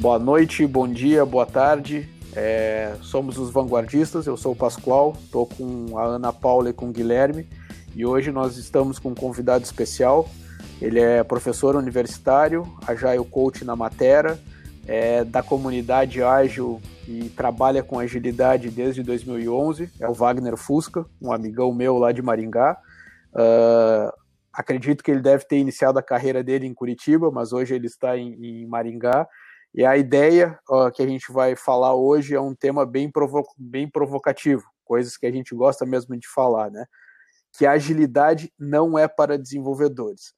Boa noite, bom dia, boa tarde. É, somos os vanguardistas, eu sou o Pascoal, estou com a Ana Paula e com o Guilherme e hoje nós estamos com um convidado especial. Ele é professor universitário, Agile Coach na Matera, é da comunidade ágil e trabalha com agilidade desde 2011. É o Wagner Fusca, um amigão meu lá de Maringá. Uh, acredito que ele deve ter iniciado a carreira dele em Curitiba, mas hoje ele está em, em Maringá. E a ideia uh, que a gente vai falar hoje é um tema bem, provo bem provocativo, coisas que a gente gosta mesmo de falar, né? Que a agilidade não é para desenvolvedores.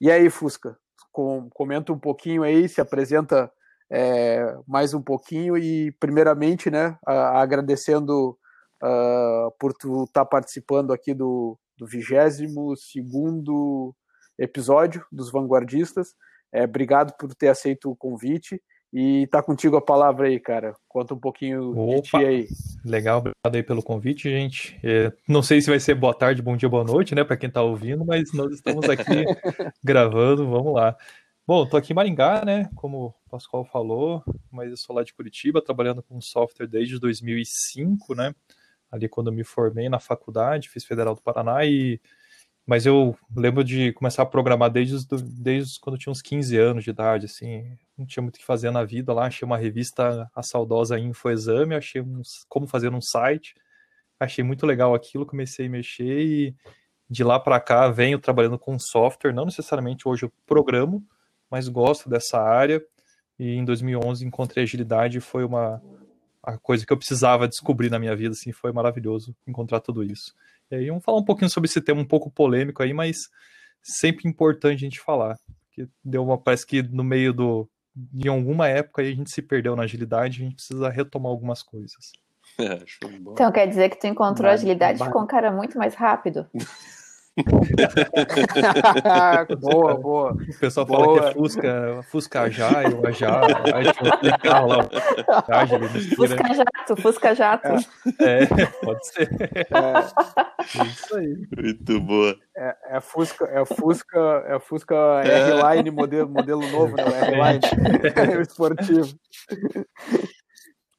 E aí, Fusca, com, comenta um pouquinho aí, se apresenta é, mais um pouquinho e, primeiramente, né, a, agradecendo uh, por tu estar tá participando aqui do, do 22 episódio dos Vanguardistas. É, obrigado por ter aceito o convite e tá contigo a palavra aí, cara. Conta um pouquinho Opa, de ti aí. Legal, obrigado aí pelo convite, gente. É, não sei se vai ser boa tarde, bom dia, boa noite, né, para quem tá ouvindo, mas nós estamos aqui gravando, vamos lá. Bom, tô aqui em Maringá, né, como o Pascoal falou, mas eu sou lá de Curitiba, trabalhando com software desde 2005, né, ali quando eu me formei na faculdade, fiz Federal do Paraná e mas eu lembro de começar a programar desde, desde quando eu tinha uns 15 anos de idade, assim, não tinha muito o que fazer na vida lá, achei uma revista, a saudosa Infoexame, achei um, como fazer um site, achei muito legal aquilo, comecei a mexer e de lá para cá venho trabalhando com software, não necessariamente hoje eu programo, mas gosto dessa área, e em 2011 encontrei agilidade foi uma a coisa que eu precisava descobrir na minha vida, assim, foi maravilhoso encontrar tudo isso. E aí vamos falar um pouquinho sobre esse tema um pouco polêmico aí, mas sempre importante a gente falar. Porque deu uma, parece que no meio do. Em alguma época aí a gente se perdeu na agilidade, a gente precisa retomar algumas coisas. É, então quer dizer que tu encontrou mas, agilidade e ficou um cara muito mais rápido? boa, boa. O pessoal boa. fala que é Fusca, Fusca já, eu a já, carro lá. Fusca jato, Fusca jato. É, é pode ser. É, isso aí. Muito boa. É, é Fusca, é Fusca, é Fusca R-Line modelo, modelo novo, né? R-Line, é. esportivo.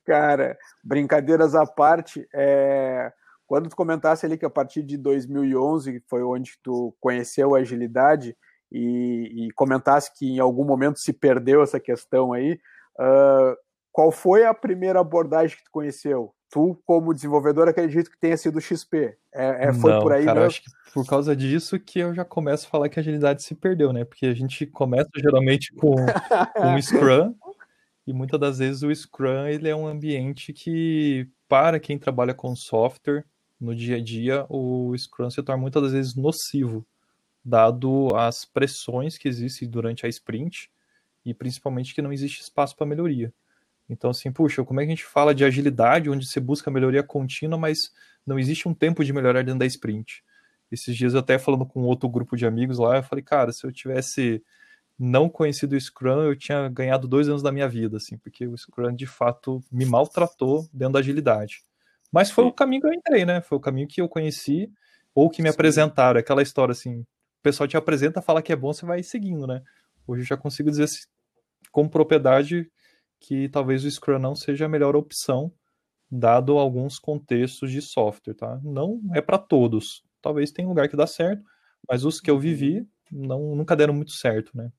Cara, brincadeiras à parte, é quando tu comentasse ali que a partir de 2011 foi onde tu conheceu a agilidade e, e comentasse que em algum momento se perdeu essa questão aí, uh, qual foi a primeira abordagem que tu conheceu? Tu, como desenvolvedor, acredito que tenha sido o XP. É, é, foi Não, por aí cara, acho que por causa disso que eu já começo a falar que a agilidade se perdeu, né? Porque a gente começa geralmente com, com o Scrum, e muitas das vezes o Scrum ele é um ambiente que, para quem trabalha com software, no dia a dia, o Scrum se torna muitas das vezes nocivo, dado as pressões que existem durante a sprint e principalmente que não existe espaço para melhoria. Então, assim, puxa, como é que a gente fala de agilidade, onde você busca melhoria contínua, mas não existe um tempo de melhorar dentro da sprint? Esses dias eu até falando com outro grupo de amigos lá, eu falei, cara, se eu tivesse não conhecido o Scrum, eu tinha ganhado dois anos da minha vida, assim, porque o Scrum de fato me maltratou dentro da agilidade. Mas foi Sim. o caminho que eu entrei, né? Foi o caminho que eu conheci, ou que me Sim. apresentaram. Aquela história assim, o pessoal te apresenta, fala que é bom, você vai seguindo, né? Hoje eu já consigo dizer com propriedade que talvez o Scrum não seja a melhor opção, dado alguns contextos de software, tá? Não é para todos. Talvez tenha um lugar que dá certo, mas os que eu vivi não, nunca deram muito certo, né?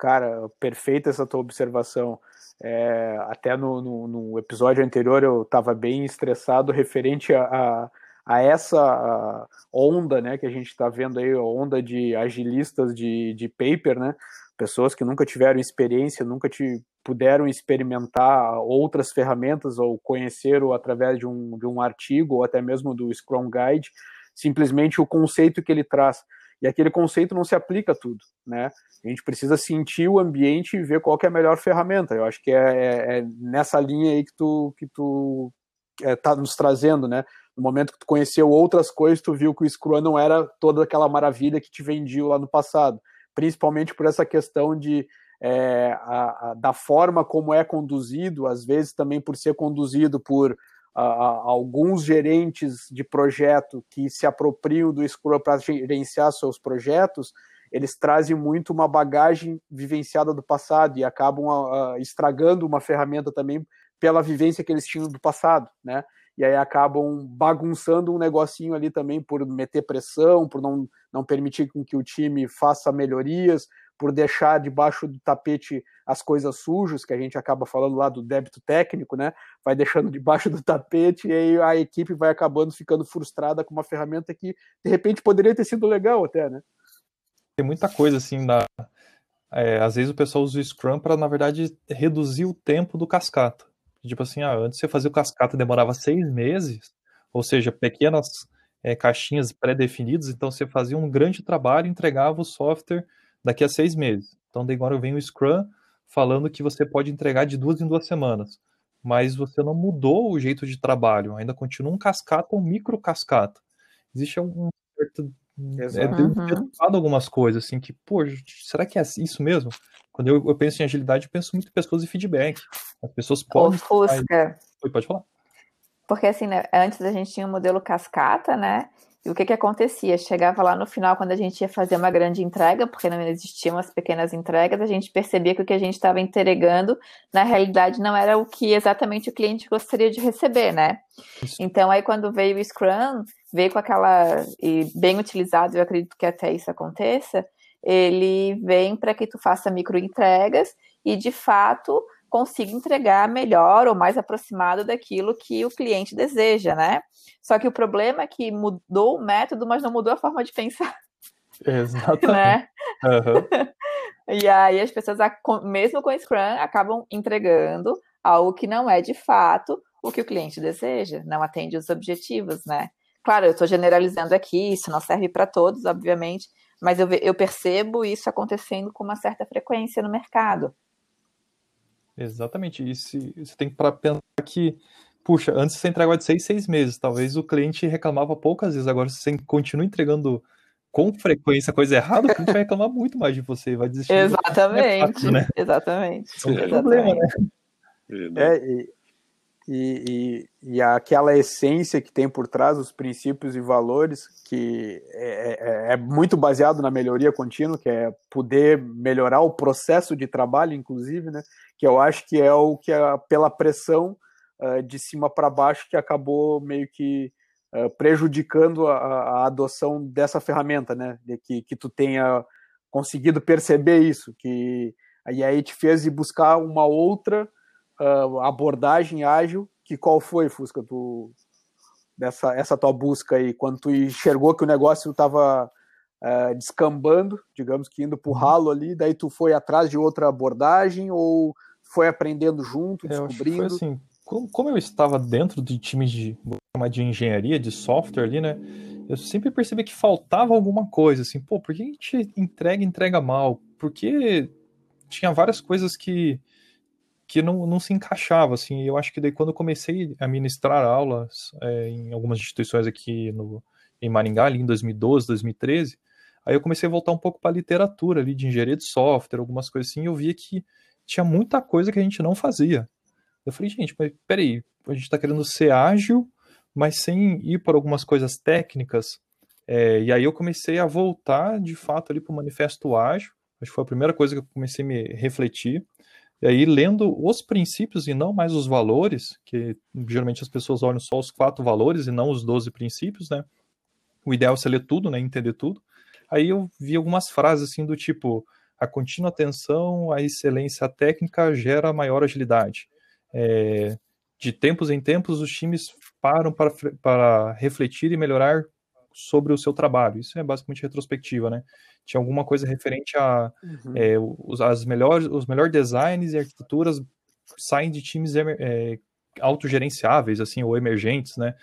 Cara, perfeita essa tua observação. É, até no, no, no, episódio anterior eu estava bem estressado referente a, a, a essa onda né, que a gente está vendo aí, a onda de agilistas de, de paper, né? Pessoas que nunca tiveram experiência, nunca te, puderam experimentar outras ferramentas ou conhecer através de um, de um artigo ou até mesmo do Scrum Guide, simplesmente o conceito que ele traz e aquele conceito não se aplica a tudo, né? A gente precisa sentir o ambiente e ver qual é a melhor ferramenta. Eu acho que é, é, é nessa linha aí que tu que tu é, tá nos trazendo, né? No momento que tu conheceu outras coisas, tu viu que o Scrum não era toda aquela maravilha que te vendiam lá no passado, principalmente por essa questão de é, a, a, da forma como é conduzido, às vezes também por ser conduzido por a, a, alguns gerentes de projeto que se apropriam do Scrum para gerenciar seus projetos, eles trazem muito uma bagagem vivenciada do passado e acabam a, estragando uma ferramenta também pela vivência que eles tinham do passado, né? E aí acabam bagunçando um negocinho ali também por meter pressão, por não, não permitir com que o time faça melhorias, por deixar debaixo do tapete as coisas sujas, que a gente acaba falando lá do débito técnico, né? Vai deixando debaixo do tapete e aí a equipe vai acabando ficando frustrada com uma ferramenta que de repente poderia ter sido legal até, né? Tem muita coisa assim da é, às vezes o pessoal usa o Scrum para na verdade reduzir o tempo do cascata. Tipo assim, ah, antes você fazia o cascata demorava seis meses, ou seja, pequenas é, caixinhas pré-definidas, então você fazia um grande trabalho entregava o software daqui a seis meses. Então, daí agora vem o Scrum falando que você pode entregar de duas em duas semanas. Mas você não mudou o jeito de trabalho, ainda continua um cascata, um micro cascata. Existe um certo. É, uhum. algumas coisas, assim, que, pô, será que é isso mesmo? Quando eu, eu penso em agilidade, eu penso muito em pessoas e feedback. As pessoas podem. Ofusca. Oi, pode falar. Porque, assim, né, antes a gente tinha o um modelo cascata, né? E o que que acontecia? Chegava lá no final, quando a gente ia fazer uma grande entrega, porque não existiam as pequenas entregas, a gente percebia que o que a gente estava entregando, na realidade, não era o que exatamente o cliente gostaria de receber, né? Isso. Então, aí quando veio o Scrum, veio com aquela, e bem utilizado, eu acredito que até isso aconteça, ele vem para que tu faça micro entregas e, de fato, consiga entregar melhor ou mais aproximado daquilo que o cliente deseja, né? Só que o problema é que mudou o método, mas não mudou a forma de pensar. Exatamente. Né? Uhum. e aí as pessoas, mesmo com o Scrum, acabam entregando algo que não é de fato o que o cliente deseja, não atende os objetivos, né? Claro, eu estou generalizando aqui, isso não serve para todos, obviamente, mas eu, eu percebo isso acontecendo com uma certa frequência no mercado. Exatamente. E se, você tem que pensar que, puxa, antes você entregava de seis, seis meses. Talvez o cliente reclamava poucas vezes. Agora, se você continua entregando com frequência coisa errada, o cliente vai reclamar muito mais de você, vai desistir. Exatamente. Fácil, né? Exatamente. É um problema, né? É, e, e, e, e, aquela essência que tem por trás, os princípios e valores, que é, é, é, muito baseado na melhoria contínua, que é poder melhorar o processo de trabalho, inclusive, né? Que eu acho que é o que, é, pela pressão uh, de cima para baixo, que acabou meio que uh, prejudicando a, a, adoção dessa ferramenta, né? De que, que tu tenha conseguido perceber isso, que e aí te fez ir buscar uma outra uh, abordagem ágil, que qual foi, Fusca, tu, dessa essa tua busca aí, quando tu enxergou que o negócio estava uh, descambando, digamos que indo para o uhum. ralo ali, daí tu foi atrás de outra abordagem ou foi aprendendo junto, descobrindo? Que foi assim, como eu estava dentro de times de, de engenharia, de software ali, né, eu sempre percebi que faltava alguma coisa, assim, pô, por que a gente entrega entrega mal? Porque tinha várias coisas que que não, não se encaixava, assim, eu acho que daí quando eu comecei a ministrar aulas é, em algumas instituições aqui no, em Maringá, ali em 2012, 2013, aí eu comecei a voltar um pouco para a literatura ali de engenharia de software, algumas coisas assim, e eu via que tinha muita coisa que a gente não fazia. Eu falei, gente, mas peraí, a gente está querendo ser ágil, mas sem ir por algumas coisas técnicas, é, e aí eu comecei a voltar, de fato, ali para o Manifesto Ágil, acho que foi a primeira coisa que eu comecei a me refletir, e aí, lendo os princípios e não mais os valores, que geralmente as pessoas olham só os quatro valores e não os doze princípios, né? O ideal é você ler tudo, né? Entender tudo. Aí eu vi algumas frases assim do tipo: a contínua atenção, a excelência técnica gera maior agilidade. É, de tempos em tempos, os times param para, para refletir e melhorar sobre o seu trabalho. Isso é basicamente retrospectiva, né? tinha alguma coisa referente a uhum. é, os, as melhores, os melhores designs e arquiteturas saem de times é, autogerenciáveis, assim, ou emergentes, né?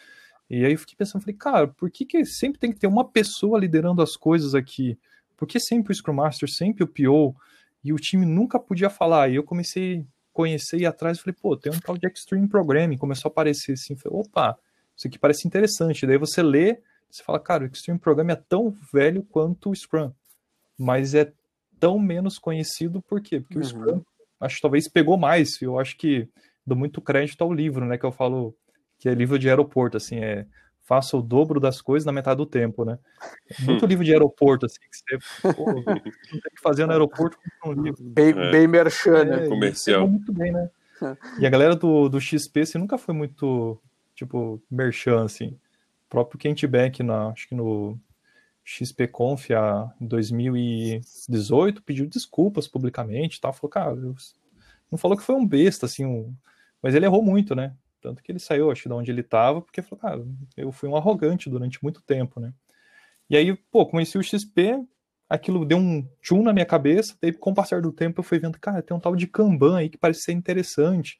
E aí eu fiquei pensando, falei, cara, por que, que sempre tem que ter uma pessoa liderando as coisas aqui? Por que sempre o Scrum Master, sempre o PO? E o time nunca podia falar. E eu comecei a conhecer e atrás, falei, pô, tem um tal de Extreme Programming, começou a aparecer assim, falei, opa, isso aqui parece interessante. Daí você lê, você fala, cara, o Extreme Programming é tão velho quanto o Scrum mas é tão menos conhecido por quê? Porque uhum. o Scrum, acho que talvez pegou mais. Eu acho que dou muito crédito ao livro, né? Que eu falo que é livro de aeroporto, assim, é faça o dobro das coisas na metade do tempo, né? Muito livro de aeroporto, assim, que você pô, não tem que fazer no aeroporto com um livro. Bem, é. bem merchan, né? É, Comercial. Muito bem, né? E a galera do, do XP, assim, nunca foi muito, tipo, merchan, assim. O próprio Kent Beck, na, acho que no XP Conf, em 2018, pediu desculpas publicamente e tal. Falou, cara, não falou que foi um besta, assim, um... mas ele errou muito, né? Tanto que ele saiu, acho, de onde ele estava, porque falou, cara, eu fui um arrogante durante muito tempo, né? E aí, pô, conheci o XP, aquilo deu um tchum na minha cabeça, daí com o passar do tempo eu fui vendo, cara, tem um tal de Kanban aí que parece ser interessante.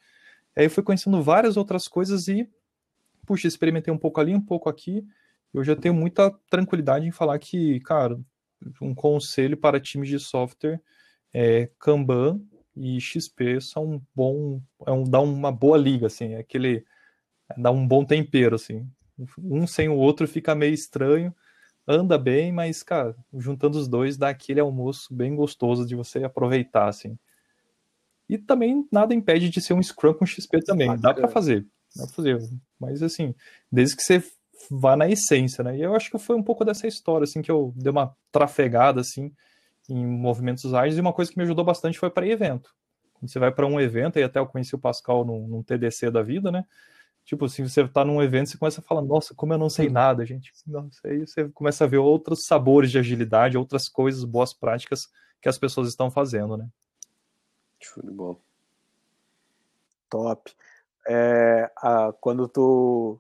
Aí eu fui conhecendo várias outras coisas e, puxa, experimentei um pouco ali, um pouco aqui, eu já tenho muita tranquilidade em falar que, cara, um conselho para times de software é Kanban e XP são um bom, é um, dá uma boa liga, assim, é aquele, dá um bom tempero, assim. Um sem o outro fica meio estranho, anda bem, mas, cara, juntando os dois dá aquele almoço bem gostoso de você aproveitar, assim. E também nada impede de ser um Scrum com XP também, dá para fazer, dá pra fazer, mas assim, desde que você vá na essência, né? E eu acho que foi um pouco dessa história, assim, que eu dei uma trafegada, assim, em movimentos ágeis, e uma coisa que me ajudou bastante foi para evento. Quando você vai para um evento, e até eu conheci o Pascal num, num, TDC da vida, né? Tipo, assim, você está num evento, você começa a falar, nossa, como eu não sei nada, gente. Nossa, aí você começa a ver outros sabores de agilidade, outras coisas, boas práticas que as pessoas estão fazendo, né? De. Top. É, a, quando tu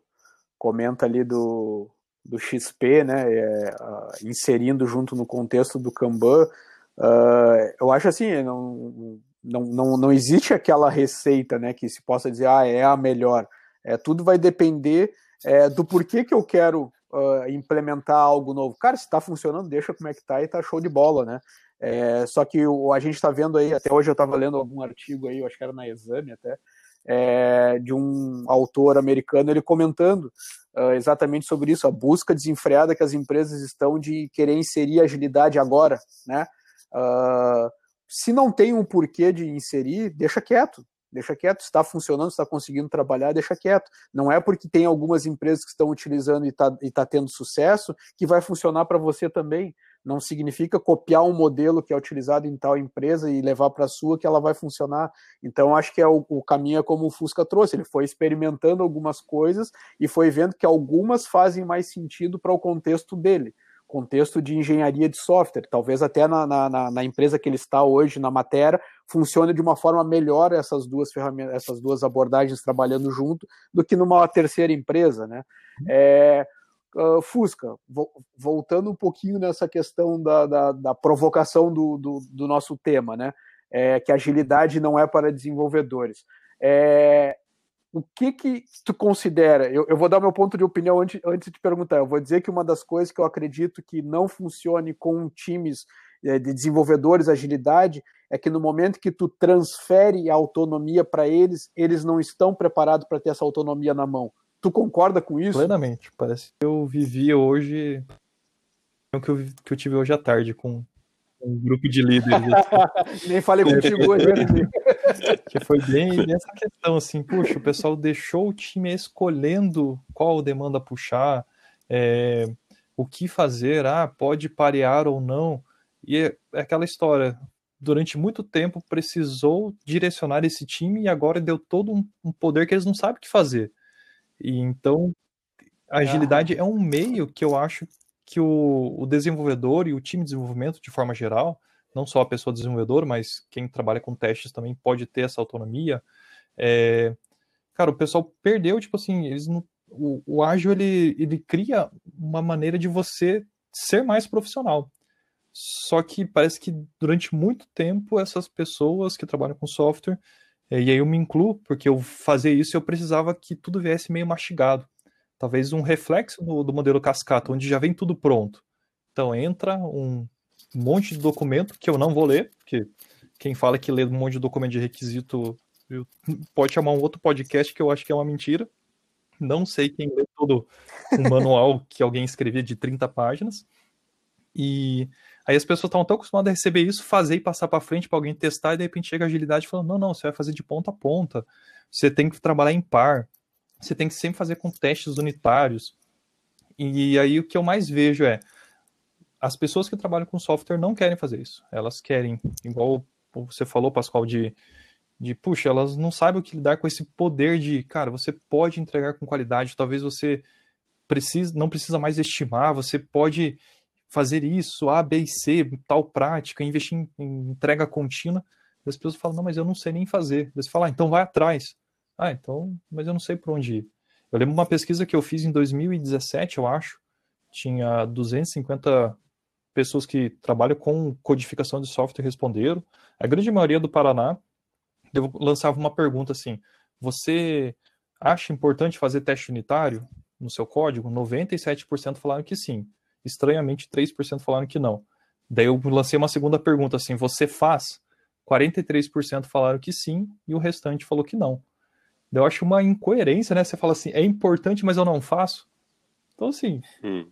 comenta ali do, do XP, né, é, uh, inserindo junto no contexto do Kanban, uh, eu acho assim, não, não, não, não existe aquela receita, né, que se possa dizer, ah, é a melhor. É, tudo vai depender é, do porquê que eu quero uh, implementar algo novo. Cara, se está funcionando, deixa como é que tá e tá show de bola, né? É, só que o, a gente está vendo aí, até hoje eu estava lendo algum artigo aí, eu acho que era na Exame até, é, de um autor americano, ele comentando uh, exatamente sobre isso, a busca desenfreada que as empresas estão de querer inserir agilidade agora, né? Uh, se não tem um porquê de inserir, deixa quieto, deixa quieto, está funcionando, está conseguindo trabalhar, deixa quieto. Não é porque tem algumas empresas que estão utilizando e está tá tendo sucesso que vai funcionar para você também não significa copiar um modelo que é utilizado em tal empresa e levar para a sua que ela vai funcionar. Então, acho que é o, o, caminho é como o Fusca trouxe. Ele foi experimentando algumas coisas e foi vendo que algumas fazem mais sentido para o contexto dele, contexto de engenharia de software. Talvez até na, na, na, empresa que ele está hoje, na matéria, funcione de uma forma melhor essas duas ferramentas, essas duas abordagens trabalhando junto do que numa terceira empresa, né? É, Uh, Fusca, vo voltando um pouquinho nessa questão da, da, da provocação do, do, do, nosso tema, né? É, que agilidade não é para desenvolvedores. É, o que que tu considera? Eu, eu, vou dar meu ponto de opinião antes, antes de perguntar. Eu vou dizer que uma das coisas que eu acredito que não funcione com times é, de desenvolvedores agilidade é que no momento que tu transfere a autonomia para eles, eles não estão preparados para ter essa autonomia na mão. Tu concorda com isso? Plenamente. Parece que eu vivi hoje o que eu, que eu tive hoje à tarde com um grupo de líderes. Nem falei contigo hoje. Né, que foi bem nessa questão, assim, puxa, o pessoal deixou o time escolhendo qual demanda puxar, é, o que fazer, ah, pode parear ou não. E é, é aquela história, durante muito tempo precisou direcionar esse time e agora deu todo um, um poder que eles não sabem o que fazer. E então, a agilidade ah. é um meio que eu acho que o, o, desenvolvedor e o time de desenvolvimento, de forma geral, não só a pessoa desenvolvedora, mas quem trabalha com testes também pode ter essa autonomia. É, cara, o pessoal perdeu, tipo assim, eles não, o, o ágil ele, ele cria uma maneira de você ser mais profissional. Só que parece que durante muito tempo essas pessoas que trabalham com software e aí eu me incluo, porque eu fazer isso eu precisava que tudo viesse meio mastigado. Talvez um reflexo do, do modelo cascata, onde já vem tudo pronto. Então entra um monte de documento que eu não vou ler, porque quem fala que lê um monte de documento de requisito pode chamar um outro podcast que eu acho que é uma mentira. Não sei quem lê todo um manual que alguém escrevia de 30 páginas. E Aí as pessoas estavam tão acostumadas a receber isso, fazer e passar para frente para alguém testar, e de repente chega a agilidade falando: não, não, você vai fazer de ponta a ponta, você tem que trabalhar em par. você tem que sempre fazer com testes unitários. E aí o que eu mais vejo é as pessoas que trabalham com software não querem fazer isso. Elas querem, igual você falou, Pascoal, de, de puxa, elas não sabem o que lidar com esse poder de, cara, você pode entregar com qualidade, talvez você precisa, não precisa mais estimar, você pode fazer isso, A, B e C, tal prática, investir em, em entrega contínua. E as pessoas falam, não, mas eu não sei nem fazer. Você fala, ah, então vai atrás. Ah, então, mas eu não sei por onde ir. Eu lembro uma pesquisa que eu fiz em 2017, eu acho, tinha 250 pessoas que trabalham com codificação de software responderam. A grande maioria do Paraná eu lançava uma pergunta assim: você acha importante fazer teste unitário no seu código? 97% falaram que sim. Estranhamente, 3% falaram que não. Daí eu lancei uma segunda pergunta assim: você faz? 43% falaram que sim e o restante falou que não. Eu acho uma incoerência, né? Você fala assim, é importante, mas eu não faço. Então, assim, hum.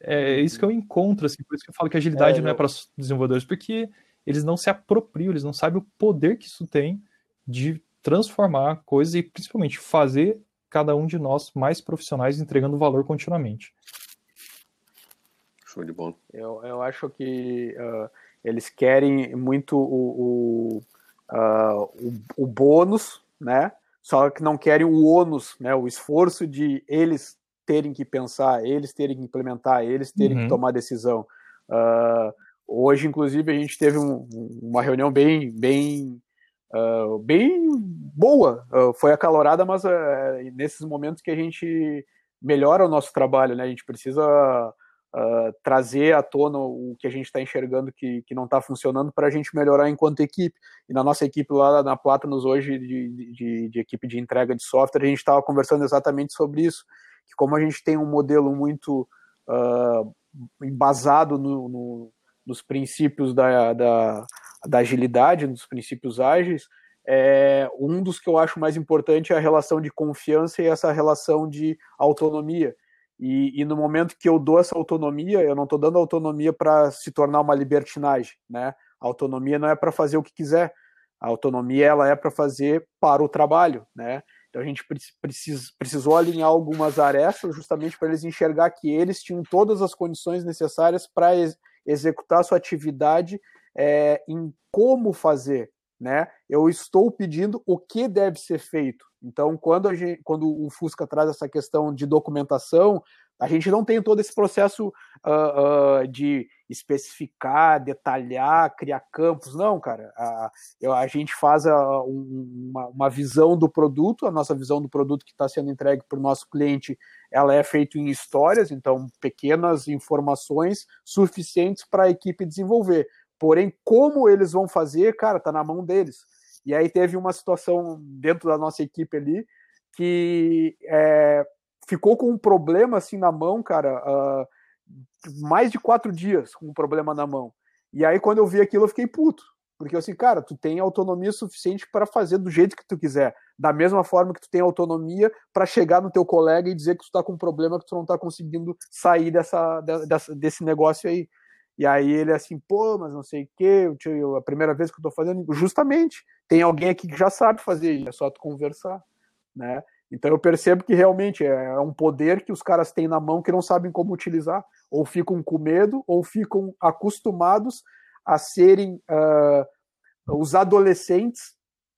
é isso que eu encontro, assim, por isso que eu falo que agilidade é, não é para desenvolvedores, porque eles não se apropriam, eles não sabem o poder que isso tem de transformar coisas e principalmente fazer cada um de nós mais profissionais entregando valor continuamente. Show de bola. Eu, eu acho que uh, eles querem muito o, o, uh, o, o, bônus, né? Só que não querem o ônus, né? O esforço de eles terem que pensar, eles terem que implementar, eles terem uhum. que tomar decisão. Uh, hoje, inclusive, a gente teve um, uma reunião bem, bem, bem boa. foi acalorada, mas nesses momentos que a gente melhora o nosso trabalho, né? A gente precisa uh, trazer à tona o que a gente está enxergando que, que não está funcionando para a gente melhorar enquanto equipe. E na nossa equipe lá na Platanos hoje, de, de, de equipe de entrega de software, a gente estava conversando exatamente sobre isso, que como a gente tem um modelo muito uh, embasado no, no, nos princípios da, da, da agilidade, nos princípios ágeis, é, um dos que eu acho mais importante é a relação de confiança e essa relação de autonomia. E, e, no momento que eu dou essa autonomia, eu não estou dando autonomia para se tornar uma libertinagem, né? A autonomia não é para fazer o que quiser. A autonomia ela é para fazer para o trabalho, né? Então a gente precis, precisou alinhar algumas arestas justamente para eles enxergar que eles tinham todas as condições necessárias para ex executar sua atividade é, em como fazer, né? Eu estou pedindo o que deve ser feito. Então, quando, gente, quando o Fusca traz essa questão de documentação, a gente não tem todo esse processo uh, uh, de especificar, detalhar, criar campos, não, cara. A, a gente faz a, uma, uma, visão do produto, a nossa visão do produto que está sendo entregue para o nosso cliente, ela é feita em histórias, então pequenas informações suficientes para a equipe desenvolver. Porém, como eles vão fazer, cara, tá na mão deles. E aí teve uma situação dentro da nossa equipe ali que é, ficou com um problema assim na mão, cara, uh, mais de quatro dias com um problema na mão. E aí quando eu vi aquilo eu fiquei puto, porque assim, cara, tu tem autonomia suficiente para fazer do jeito que tu quiser, da mesma forma que tu tem autonomia para chegar no teu colega e dizer que tu tá com um problema que tu não tá conseguindo sair dessa, dessa desse negócio aí. E aí ele assim, pô, mas não sei o quê, a primeira vez que eu tô fazendo, justamente, tem alguém aqui que já sabe fazer, é só tu conversar, né? Então eu percebo que realmente é um poder que os caras têm na mão que não sabem como utilizar, ou ficam com medo, ou ficam acostumados a serem uh, os adolescentes,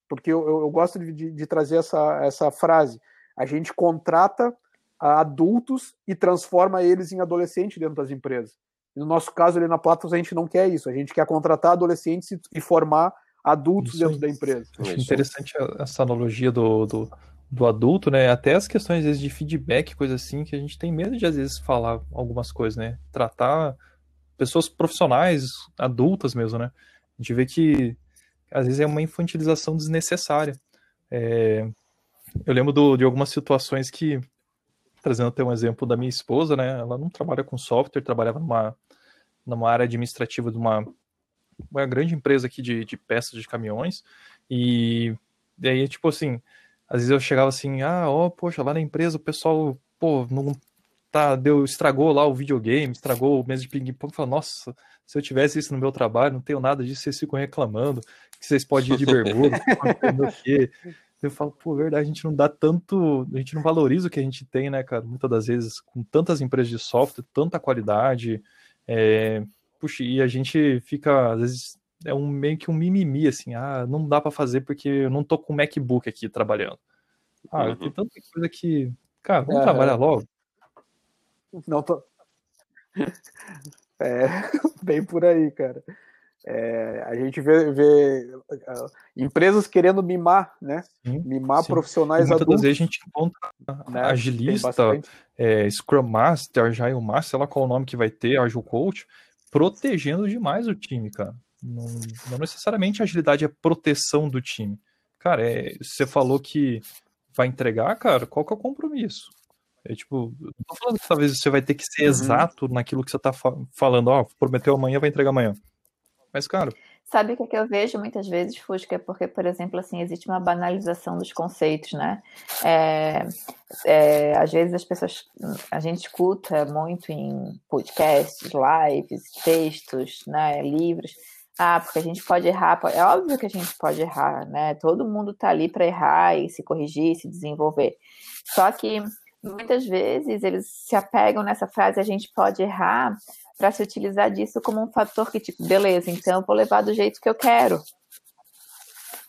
porque eu, eu gosto de, de, trazer essa, essa frase, a gente contrata adultos e transforma eles em adolescentes dentro das empresas. No nosso caso, ali na Platos, a gente não quer isso. A gente quer contratar adolescentes e formar adultos isso dentro da empresa. Acho interessante essa analogia do, do, do, adulto, né? Até as questões, às vezes, de feedback, coisa assim, que a gente tem medo de, às vezes, falar algumas coisas, né? Tratar pessoas profissionais, adultas mesmo, né? A gente vê que, às vezes, é uma infantilização desnecessária. É... Eu lembro do, de algumas situações que, trazendo até um exemplo da minha esposa, né? Ela não trabalha com software, trabalhava numa numa área administrativa de uma, uma grande empresa aqui de, de peças de caminhões. E daí, tipo assim, às vezes eu chegava assim, ah, ó, poxa, lá na empresa o pessoal, pô, não tá, deu, estragou lá o videogame, estragou o mês de ping-pong. Falava, nossa, se eu tivesse isso no meu trabalho, não tenho nada disso, vocês ficam reclamando que vocês podem ir de bermuda, quê. Eu falo, pô, verdade, a gente não dá tanto, a gente não valoriza o que a gente tem, né, cara? Muitas das vezes, com tantas empresas de software, tanta qualidade, é, puxa, e a gente fica, às vezes, é um meio que um mimimi, assim, ah, não dá para fazer porque eu não tô com o MacBook aqui trabalhando. Ah, uhum. tem tanta coisa que, cara, vamos é, trabalhar logo. Não tô. É, bem por aí, cara. É, a gente vê, vê uh, empresas querendo mimar, né? Sim, mimar sim. profissionais muitas adultos. Muitas vezes a gente encontra né? agilista, é, Scrum Master, Agile Master, sei lá qual o nome que vai ter, Agile Coach, protegendo demais o time, cara. Não, não necessariamente a agilidade é proteção do time. Cara, é, você falou que vai entregar, cara, qual que é o compromisso? É tipo, não tô falando que talvez você vai ter que ser uhum. exato naquilo que você tá fa falando, ó, prometeu amanhã, vai entregar amanhã. Sabe o que, é que eu vejo muitas vezes, Fusca? É porque, por exemplo, assim, existe uma banalização dos conceitos, né? É, é, às vezes as pessoas. A gente escuta muito em podcasts, lives, textos, né, livros. Ah, porque a gente pode errar. É óbvio que a gente pode errar, né? Todo mundo tá ali para errar e se corrigir, se desenvolver. Só que muitas vezes eles se apegam nessa frase: a gente pode errar para se utilizar disso como um fator que, tipo, beleza, então vou levar do jeito que eu quero.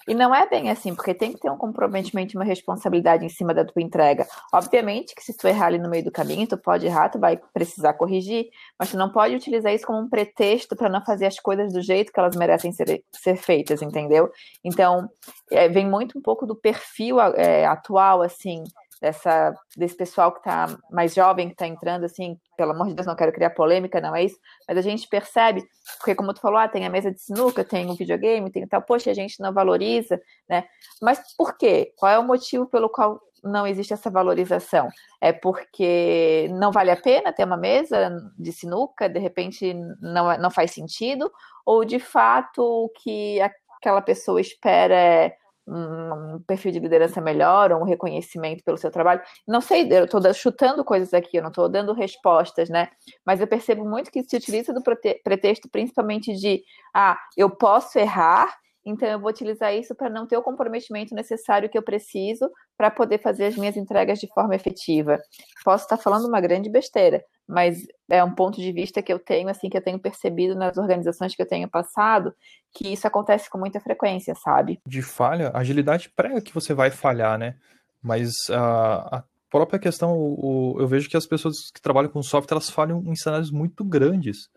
E não é bem assim, porque tem que ter um comprometimento e uma responsabilidade em cima da tua entrega. Obviamente que se tu errar ali no meio do caminho, tu pode errar, tu vai precisar corrigir, mas tu não pode utilizar isso como um pretexto para não fazer as coisas do jeito que elas merecem ser, ser feitas, entendeu? Então, é, vem muito um pouco do perfil é, atual, assim, dessa, desse pessoal que está mais jovem, que está entrando, assim, pelo amor de Deus, não quero criar polêmica, não é isso, mas a gente percebe, porque como tu falou, ah, tem a mesa de sinuca, tem o videogame, tem tal, poxa, a gente não valoriza, né? Mas por quê? Qual é o motivo pelo qual não existe essa valorização? É porque não vale a pena ter uma mesa de sinuca, de repente não, não faz sentido, ou de fato o que aquela pessoa espera é um perfil de liderança melhor, ou um reconhecimento pelo seu trabalho. Não sei, eu estou chutando coisas aqui, eu não estou dando respostas, né? Mas eu percebo muito que se utiliza do pretexto principalmente de ah, eu posso errar, então eu vou utilizar isso para não ter o comprometimento necessário que eu preciso para poder fazer as minhas entregas de forma efetiva. Posso estar falando uma grande besteira, mas é um ponto de vista que eu tenho, assim, que eu tenho percebido nas organizações que eu tenho passado, que isso acontece com muita frequência, sabe? De falha, agilidade prega que você vai falhar, né? Mas a, a própria questão, eu vejo que as pessoas que trabalham com software, elas falham em cenários muito grandes.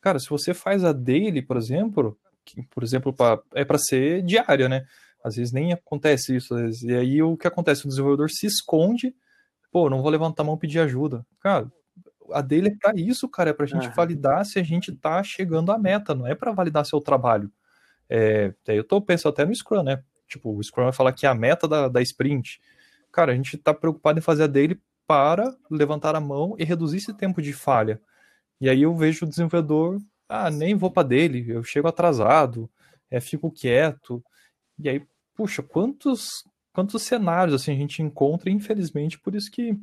Cara, se você faz a daily, por exemplo, por exemplo, pra, é para ser diária, né? Às vezes nem acontece isso. E aí o que acontece? O desenvolvedor se esconde, pô, não vou levantar a mão e pedir ajuda. Cara, a dele é para isso, cara, é pra gente uhum. validar se a gente tá chegando à meta, não é para validar seu trabalho. É, eu tô pensando até no Scrum, né? Tipo, o Scrum vai falar que é a meta da, da sprint. Cara, a gente tá preocupado em fazer a dele para levantar a mão e reduzir esse tempo de falha. E aí eu vejo o desenvolvedor, ah, nem vou para dele, eu chego atrasado, é, fico quieto. E aí, puxa, quantos quantos cenários assim a gente encontra, infelizmente, por isso que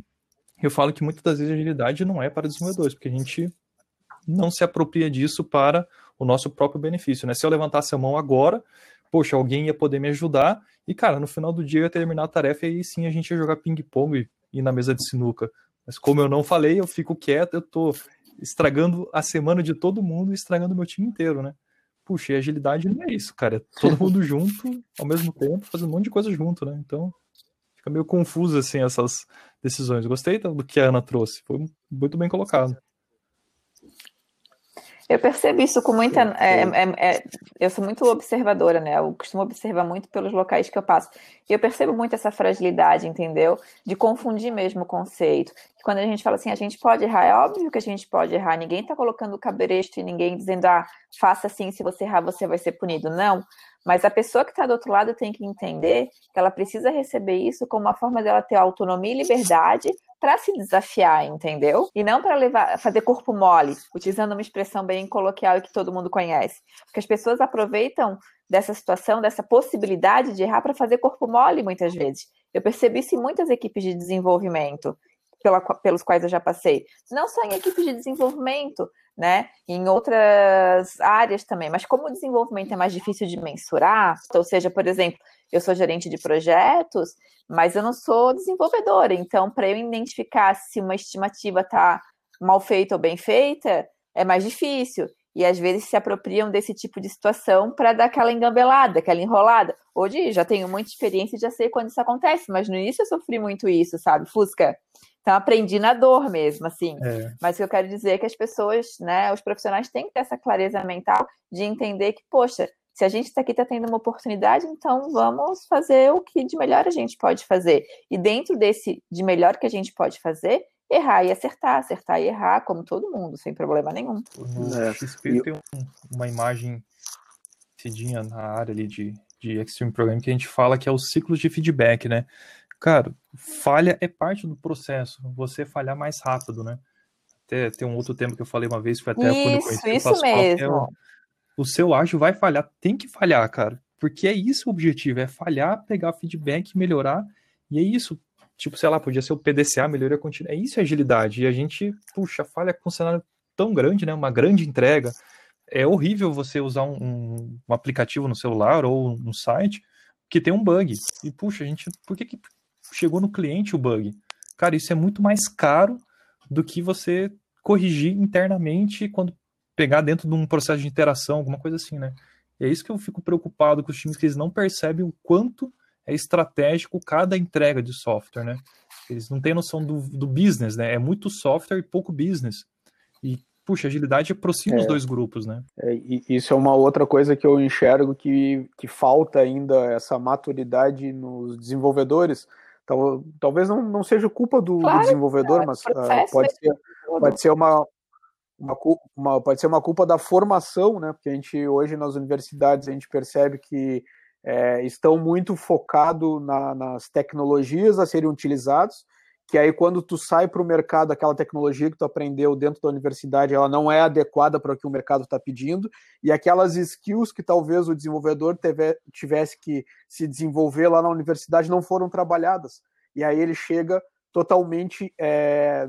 eu falo que muitas das vezes a agilidade não é para desenvolvedores, porque a gente não se apropria disso para o nosso próprio benefício, né? Se eu levantasse a mão agora, poxa, alguém ia poder me ajudar e, cara, no final do dia eu ia terminar a tarefa e aí sim a gente ia jogar ping-pong e ir na mesa de sinuca. Mas como eu não falei, eu fico quieto, eu tô estragando a semana de todo mundo e estragando meu time inteiro, né? Puxa, e agilidade não é isso, cara. É todo mundo junto, ao mesmo tempo, fazendo um monte de coisa junto, né? Então, fica meio confuso, assim, essas decisões. Gostei do que a Ana trouxe, foi muito bem colocado. Eu percebo isso com muita. É, é, é, eu sou muito observadora, né? Eu costumo observar muito pelos locais que eu passo. E eu percebo muito essa fragilidade, entendeu? De confundir mesmo o conceito. Quando a gente fala assim, a gente pode errar, é óbvio que a gente pode errar. Ninguém está colocando o cabresto e ninguém dizendo, ah, faça assim, se você errar, você vai ser punido. Não. Mas a pessoa que está do outro lado tem que entender que ela precisa receber isso como uma forma dela ter autonomia e liberdade para se desafiar, entendeu? E não para levar, fazer corpo mole, utilizando uma expressão bem coloquial que todo mundo conhece. Porque as pessoas aproveitam dessa situação, dessa possibilidade de errar para fazer corpo mole muitas vezes. Eu percebi isso em muitas equipes de desenvolvimento. Pela, pelos quais eu já passei. Não só em equipes de desenvolvimento, né? Em outras áreas também. Mas como o desenvolvimento é mais difícil de mensurar, ou seja, por exemplo, eu sou gerente de projetos, mas eu não sou desenvolvedora. Então, para eu identificar se uma estimativa está mal feita ou bem feita, é mais difícil. E às vezes se apropriam desse tipo de situação para dar aquela engambelada, aquela enrolada. Hoje já tenho muita experiência e já sei quando isso acontece, mas no início eu sofri muito isso, sabe, Fusca? Então aprendi na dor mesmo, assim. É. Mas o que eu quero dizer é que as pessoas, né, os profissionais têm que ter essa clareza mental de entender que, poxa, se a gente está aqui está tendo uma oportunidade, então vamos fazer o que de melhor a gente pode fazer. E dentro desse de melhor que a gente pode fazer, errar e acertar, acertar e errar, como todo mundo, sem problema nenhum. No é. XP tem um, uma imagem cedinha na área ali de, de Extreme Programming que a gente fala que é os ciclos de feedback, né? Cara, falha é parte do processo, você falhar mais rápido, né? Até tem um outro tema que eu falei uma vez, foi até isso, quando eu conheci isso o Pascoal, mesmo. É o, o seu ágil vai falhar, tem que falhar, cara. Porque é isso o objetivo, é falhar, pegar feedback, melhorar. E é isso, tipo, sei lá, podia ser o PDCA, melhoria contínua. É isso a agilidade. E a gente, puxa, falha com um cenário tão grande, né? Uma grande entrega. É horrível você usar um, um, um aplicativo no celular ou um site que tem um bug. E, puxa, a gente, por que, que chegou no cliente o bug? Cara, isso é muito mais caro do que você corrigir internamente quando pegar dentro de um processo de interação, alguma coisa assim, né? E é isso que eu fico preocupado com os times que eles não percebem o quanto é estratégico cada entrega de software, né? Eles não têm noção do, do business, né? É muito software e pouco business. E, puxa, agilidade aproxima é, os dois grupos, né? É, isso é uma outra coisa que eu enxergo que, que falta ainda essa maturidade nos desenvolvedores. Tal, talvez não, não seja culpa do, claro, do desenvolvedor, mas uh, pode, ser, pode ser uma, uma, uma, pode ser uma culpa da formação, né? Porque a gente hoje nas universidades a gente percebe que é, estão muito focados na, nas tecnologias a serem utilizadas, que aí quando tu sai para o mercado, aquela tecnologia que tu aprendeu dentro da universidade, ela não é adequada para o que o mercado está pedindo, e aquelas skills que talvez o desenvolvedor teve, tivesse que se desenvolver lá na universidade não foram trabalhadas. E aí ele chega totalmente, é,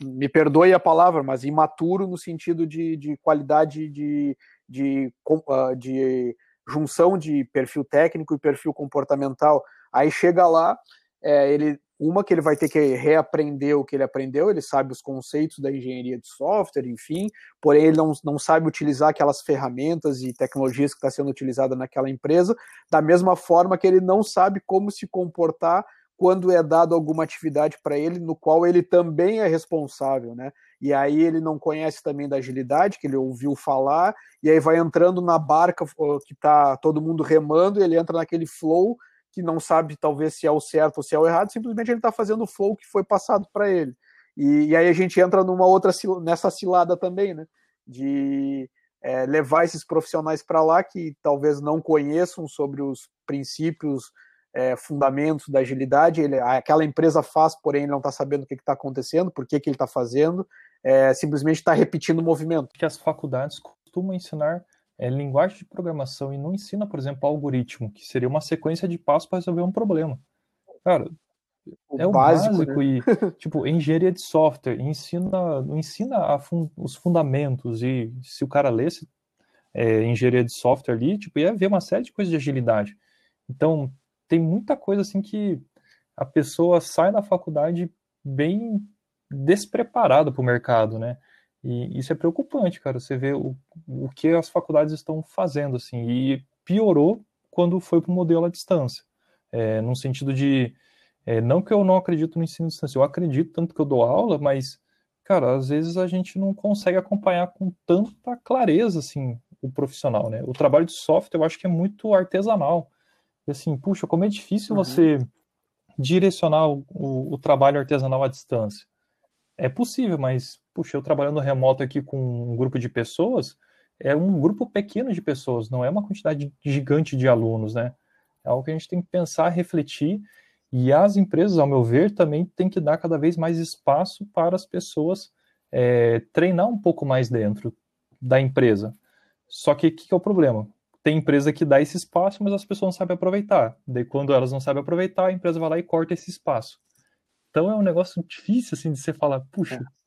me perdoe a palavra, mas imaturo no sentido de, de qualidade de, de, ah, de, junção de perfil técnico e perfil comportamental. Aí chega lá, é, ele uma que ele vai ter que reaprender o que ele aprendeu, ele sabe os conceitos da engenharia de software, enfim, porém ele não, não sabe utilizar aquelas ferramentas e tecnologias que está sendo utilizada naquela empresa, da mesma forma que ele não sabe como se comportar quando é dado alguma atividade para ele, no qual ele também é responsável, né? E aí ele não conhece também da agilidade, que ele ouviu falar, e aí vai entrando na barca que tá todo mundo remando, ele entra naquele flow que não sabe talvez se é o certo ou se é o errado, simplesmente ele está fazendo o flow que foi passado para ele. E, e, aí a gente entra numa outra nessa cilada também, né? De é, levar esses profissionais para lá que talvez não conheçam sobre os princípios é, fundamentos da agilidade, ele, aquela empresa faz, porém ele não está sabendo o que está acontecendo, por que, que ele está fazendo, é, simplesmente está repetindo o movimento. Que as faculdades costumam ensinar é, linguagem de programação e não ensina, por exemplo, algoritmo, que seria uma sequência de passos para resolver um problema. Cara, o é o básico, básico né? e, tipo, engenharia de software ensina, ensina fun os fundamentos e se o cara lesse é, engenharia de software ali, tipo, ia ver uma série de coisas de agilidade. Então, tem muita coisa assim que a pessoa sai da faculdade bem despreparada para o mercado, né? E isso é preocupante, cara. Você vê o, o que as faculdades estão fazendo, assim, e piorou quando foi para o modelo à distância. É, no sentido de. É, não que eu não acredito no ensino à distância, eu acredito tanto que eu dou aula, mas, cara, às vezes a gente não consegue acompanhar com tanta clareza, assim, o profissional, né? O trabalho de software eu acho que é muito artesanal. E assim, puxa, como é difícil uhum. você direcionar o, o, o, trabalho artesanal à distância. É possível, mas, puxa, eu trabalhando remoto aqui com um grupo de pessoas, é um grupo pequeno de pessoas, não é uma quantidade gigante de alunos, né? É algo que a gente tem que pensar, refletir, e as empresas, ao meu ver, também tem que dar cada vez mais espaço para as pessoas é, treinar um pouco mais dentro da empresa. Só que o que, que é o problema? tem empresa que dá esse espaço, mas as pessoas não sabem aproveitar. Daí, quando elas não sabem aproveitar, a empresa vai lá e corta esse espaço. Então é um negócio difícil, assim, de você falar, puxa. É.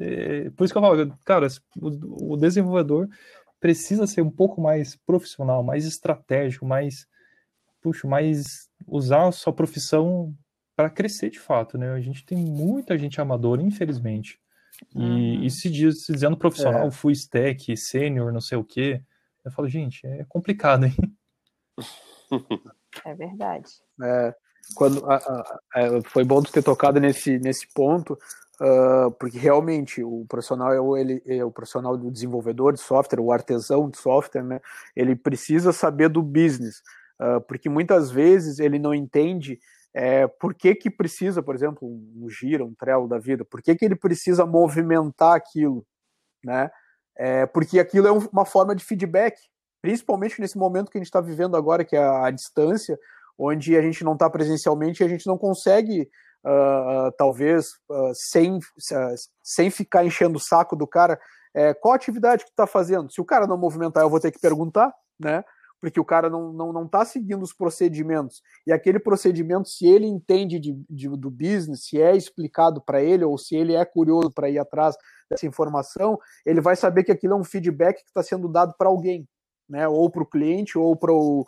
É, por isso que eu falo, cara, o, o desenvolvedor precisa ser um pouco mais profissional, mais estratégico, mais, puxa, mais usar a sua profissão para crescer de fato, né? A gente tem muita gente amadora, infelizmente. E, uhum. e se, diz, se dizendo profissional, é. full stack, sênior, não sei o quê, eu falo, gente, é complicado, hein? É verdade. É, quando, a, a, a, é, foi bom tu ter tocado nesse, nesse ponto, uh, porque realmente o profissional é o, ele, é o profissional do desenvolvedor de software, o artesão de software, né? Ele precisa saber do business, uh, porque muitas vezes ele não entende é, por que, que precisa, por exemplo, um gira, um trelo da vida, por que, que ele precisa movimentar aquilo, né? É, porque aquilo é uma forma de feedback, principalmente nesse momento que a gente está vivendo agora, que é a, distância, onde a gente não está presencialmente e a gente não consegue, uh, talvez, uh, sem, uh, sem ficar enchendo o saco do cara, é, qual atividade que está fazendo? Se o cara não movimentar, eu vou ter que perguntar, né? porque o cara não não, não tá seguindo os procedimentos. E aquele procedimento, se ele entende de, de do business, se é explicado para ele, ou se ele é curioso para ir atrás dessa informação, ele vai saber que aquilo é um feedback que está sendo dado para alguém, né? ou para o cliente, ou para o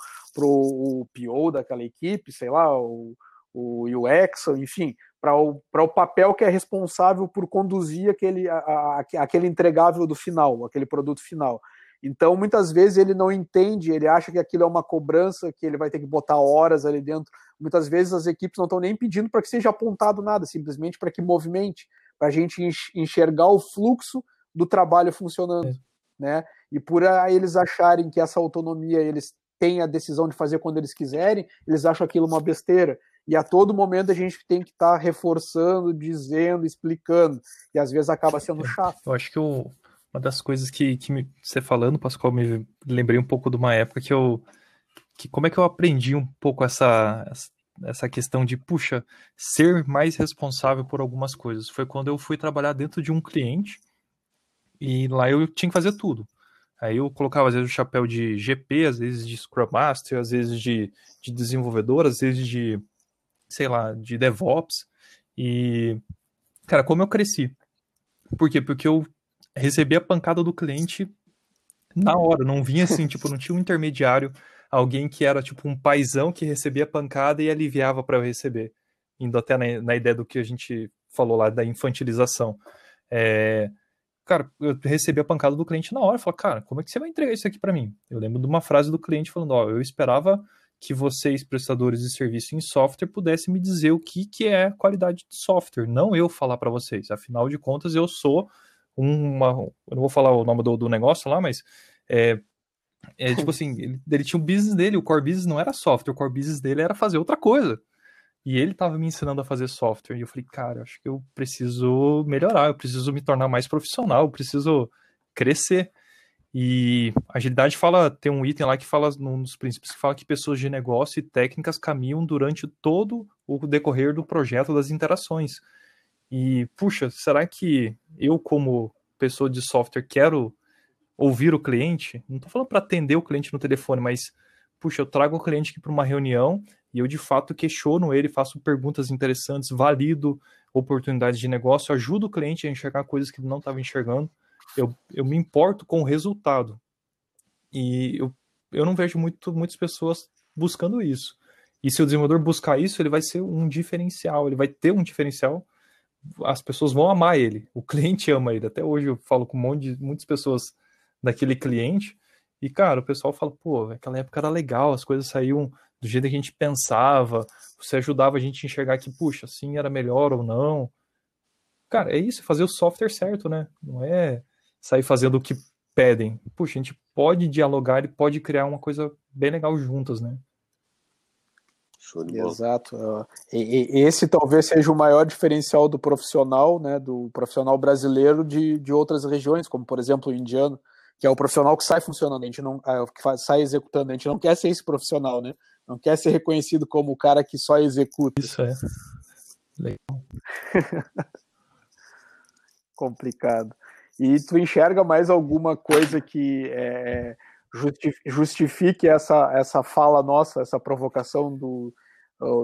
PO daquela equipe, sei lá, o, o UX, enfim, para o, o papel que é responsável por conduzir aquele, a, a, aquele entregável do final, aquele produto final. Então, muitas vezes ele não entende, ele acha que aquilo é uma cobrança, que ele vai ter que botar horas ali dentro. Muitas vezes as equipes não estão nem pedindo para que seja apontado nada, simplesmente para que movimente, para a gente enxergar o fluxo do trabalho funcionando, é. Né? E por eles acharem que essa autonomia eles têm a decisão de fazer quando eles quiserem, eles acham aquilo uma besteira. E a todo momento a gente tem que estar tá reforçando, dizendo, explicando. E às vezes acaba sendo chato. Eu acho que o, uma das coisas que, que me, você falando, Pascoal, me lembrei um pouco de uma época que eu. Que, como é que eu aprendi um pouco essa, essa questão de, puxa, ser mais responsável por algumas coisas? Foi quando eu fui trabalhar dentro de um cliente e lá eu tinha que fazer tudo. Aí eu colocava, às vezes, o chapéu de GP, às vezes de Scrum Master, às vezes de, de desenvolvedor, às vezes de, sei lá, de DevOps. E, cara, como eu cresci? Por quê? Porque eu receber a pancada do cliente na hora, não vinha assim, tipo, não tinha um intermediário, alguém que era tipo um paizão que recebia a pancada e aliviava para eu receber, indo até na, na, ideia do que a gente falou lá da infantilização. É, cara, eu recebi a pancada do cliente na hora, falei, cara, como é que você vai entregar isso aqui para mim? Eu lembro de uma frase do cliente falando, ó, eu esperava que vocês, prestadores de serviço em software, pudessem me dizer o que, que é qualidade de software, não eu falar para vocês. Afinal de contas, eu sou uma. Eu não vou falar o nome do, do negócio lá, mas. É, é tipo assim, ele, ele, tinha o business dele, o core business não era software, o core business dele era fazer outra coisa. E ele estava me ensinando a fazer software. E eu falei, cara, acho que eu preciso melhorar, eu preciso me tornar mais profissional, eu preciso crescer. E agilidade fala, tem um item lá que fala, num dos princípios, que fala que pessoas de negócio e técnicas caminham durante todo o decorrer do projeto das interações. E, puxa, será que eu, como pessoa de software, quero ouvir o cliente? Não estou falando para atender o cliente no telefone, mas, puxa, eu trago o cliente aqui para uma reunião e eu, de fato, questiono ele, faço perguntas interessantes, valido oportunidades de negócio, ajudo o cliente a enxergar coisas que ele não estava enxergando. Eu, eu me importo com o resultado. E eu, eu não vejo muito, muitas pessoas buscando isso. E se o desenvolvedor buscar isso, ele vai ser um diferencial, ele vai ter um diferencial as pessoas vão amar ele. O cliente ama ele. Até hoje eu falo com um monte de muitas pessoas daquele cliente. E, cara, o pessoal fala, pô, aquela época era legal, as coisas saíam do jeito que a gente pensava, você ajudava a gente a enxergar que, puxa, assim era melhor ou não. Cara, é isso, fazer o software certo, né? Não é sair fazendo o que pedem. Puxa, a gente pode dialogar e pode criar uma coisa bem legal juntas, né? Exato. E, e, esse talvez seja o maior diferencial do profissional, né, do profissional brasileiro de, de outras regiões, como por exemplo o indiano, que é o profissional que sai funcionando, a gente não é, que faz, sai executando, a gente não quer ser esse profissional, né? Não quer ser reconhecido como o cara que só executa. Isso é. Legal. Complicado. E tu enxerga mais alguma coisa que é, justifique essa, essa fala nossa, essa provocação do,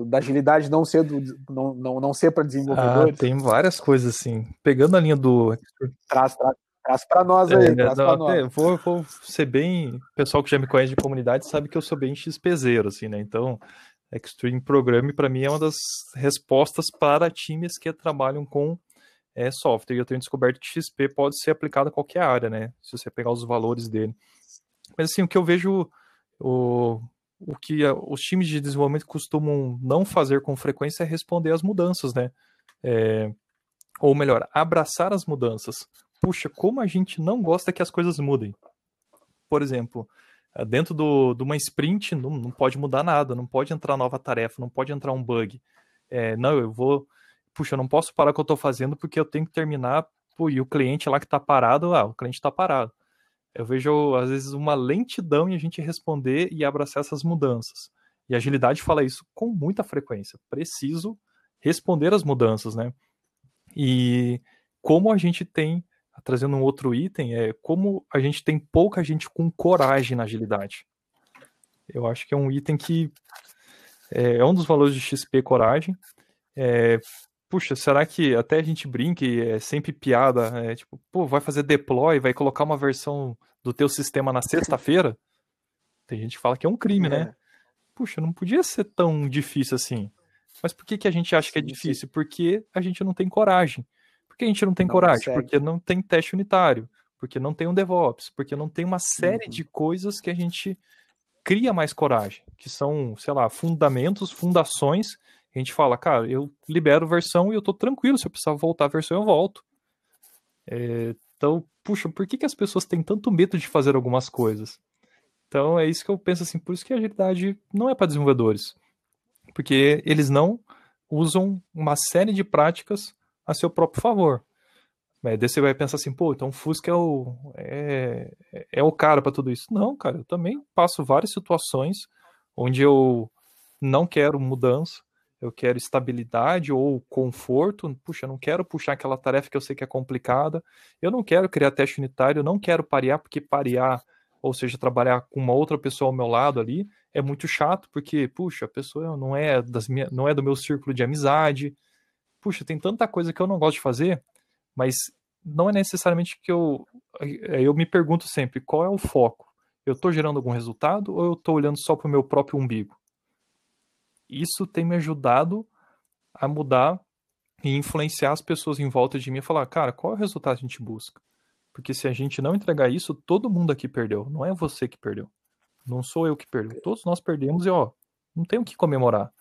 da agilidade não ser, do, não, não, não ser para desenvolvedores? Ah, tem várias coisas assim. Pegando a linha do. Traz, traz, traz para nós aí. É, traz não, nós. Vou, vou ser bem. O pessoal que já me conhece de comunidade sabe que eu sou bem XPZero, assim, né? Então, Extreme Programming para mim é uma das respostas para times que trabalham com é, software. E eu tenho descoberto que XP pode ser aplicado a qualquer área, né? Se você pegar os valores dele. Mas assim, o que eu vejo. O, o que os times de desenvolvimento costumam não fazer com frequência é responder às mudanças, né? É, ou melhor, abraçar as mudanças. Puxa, como a gente não gosta que as coisas mudem. Por exemplo, eh, dentro do, de uma sprint não, não pode mudar nada, não pode entrar nova tarefa, não pode entrar um bug. É, não, eu vou. Puxa, eu não posso parar o que eu estou fazendo porque eu tenho que terminar. Pô, e o cliente lá que está parado, ah, o cliente está parado eu vejo, às vezes, uma lentidão em a gente responder e abraçar essas mudanças. E a agilidade fala isso com muita frequência. Preciso responder às mudanças, né? E como a gente tem, trazendo um outro item, é como a gente tem pouca gente com coragem na agilidade. Eu acho que é um item que é, é um dos valores de XP coragem. É, puxa, será que até a gente brinca e é sempre piada, é tipo, pô, vai fazer deploy, vai colocar uma versão do teu sistema na sexta-feira? Tem gente que fala que é um crime, né? é. né? Puxa, não podia ser tão difícil assim. Mas por que, que a gente acha que é difícil? Porque a gente não tem coragem. Por que a gente não tem não coragem? Consegue. Porque não tem teste unitário, porque não tem um DevOps, porque não tem uma série uhum. de coisas que a gente cria mais coragem, que são, sei lá, fundamentos, fundações a gente fala, cara, eu libero versão e eu tô tranquilo, se eu precisar voltar a versão, eu volto. É, então, puxa, por que, que as pessoas têm tanto medo de fazer algumas coisas? Então, é isso que eu penso assim, por isso que a agilidade não é para desenvolvedores. Porque eles não usam uma série de práticas a seu próprio favor. Mas daí você vai pensar assim, pô, então o Fusca é o, é, é o cara para tudo isso. Não, cara, eu também passo várias situações onde eu não quero mudança, eu quero estabilidade ou conforto. Puxa, eu não quero puxar aquela tarefa que eu sei que é complicada. Eu não quero criar teste unitário, eu não quero parear, porque parear, ou seja, trabalhar com uma outra pessoa ao meu lado ali, é muito chato, porque, puxa, a pessoa não é, das minha, não é do meu círculo de amizade. Puxa, tem tanta coisa que eu não gosto de fazer, mas não é necessariamente que eu. Eu me pergunto sempre qual é o foco. Eu estou gerando algum resultado ou eu estou olhando só para o meu próprio umbigo? isso tem me ajudado a mudar e influenciar as pessoas em volta de mim e falar, cara, qual é o resultado que a gente busca? Porque se a gente não entregar isso, todo mundo aqui perdeu. Não é você que perdeu. Não sou eu que perdeu. Todos nós perdemos e, ó, não tem o que comemorar.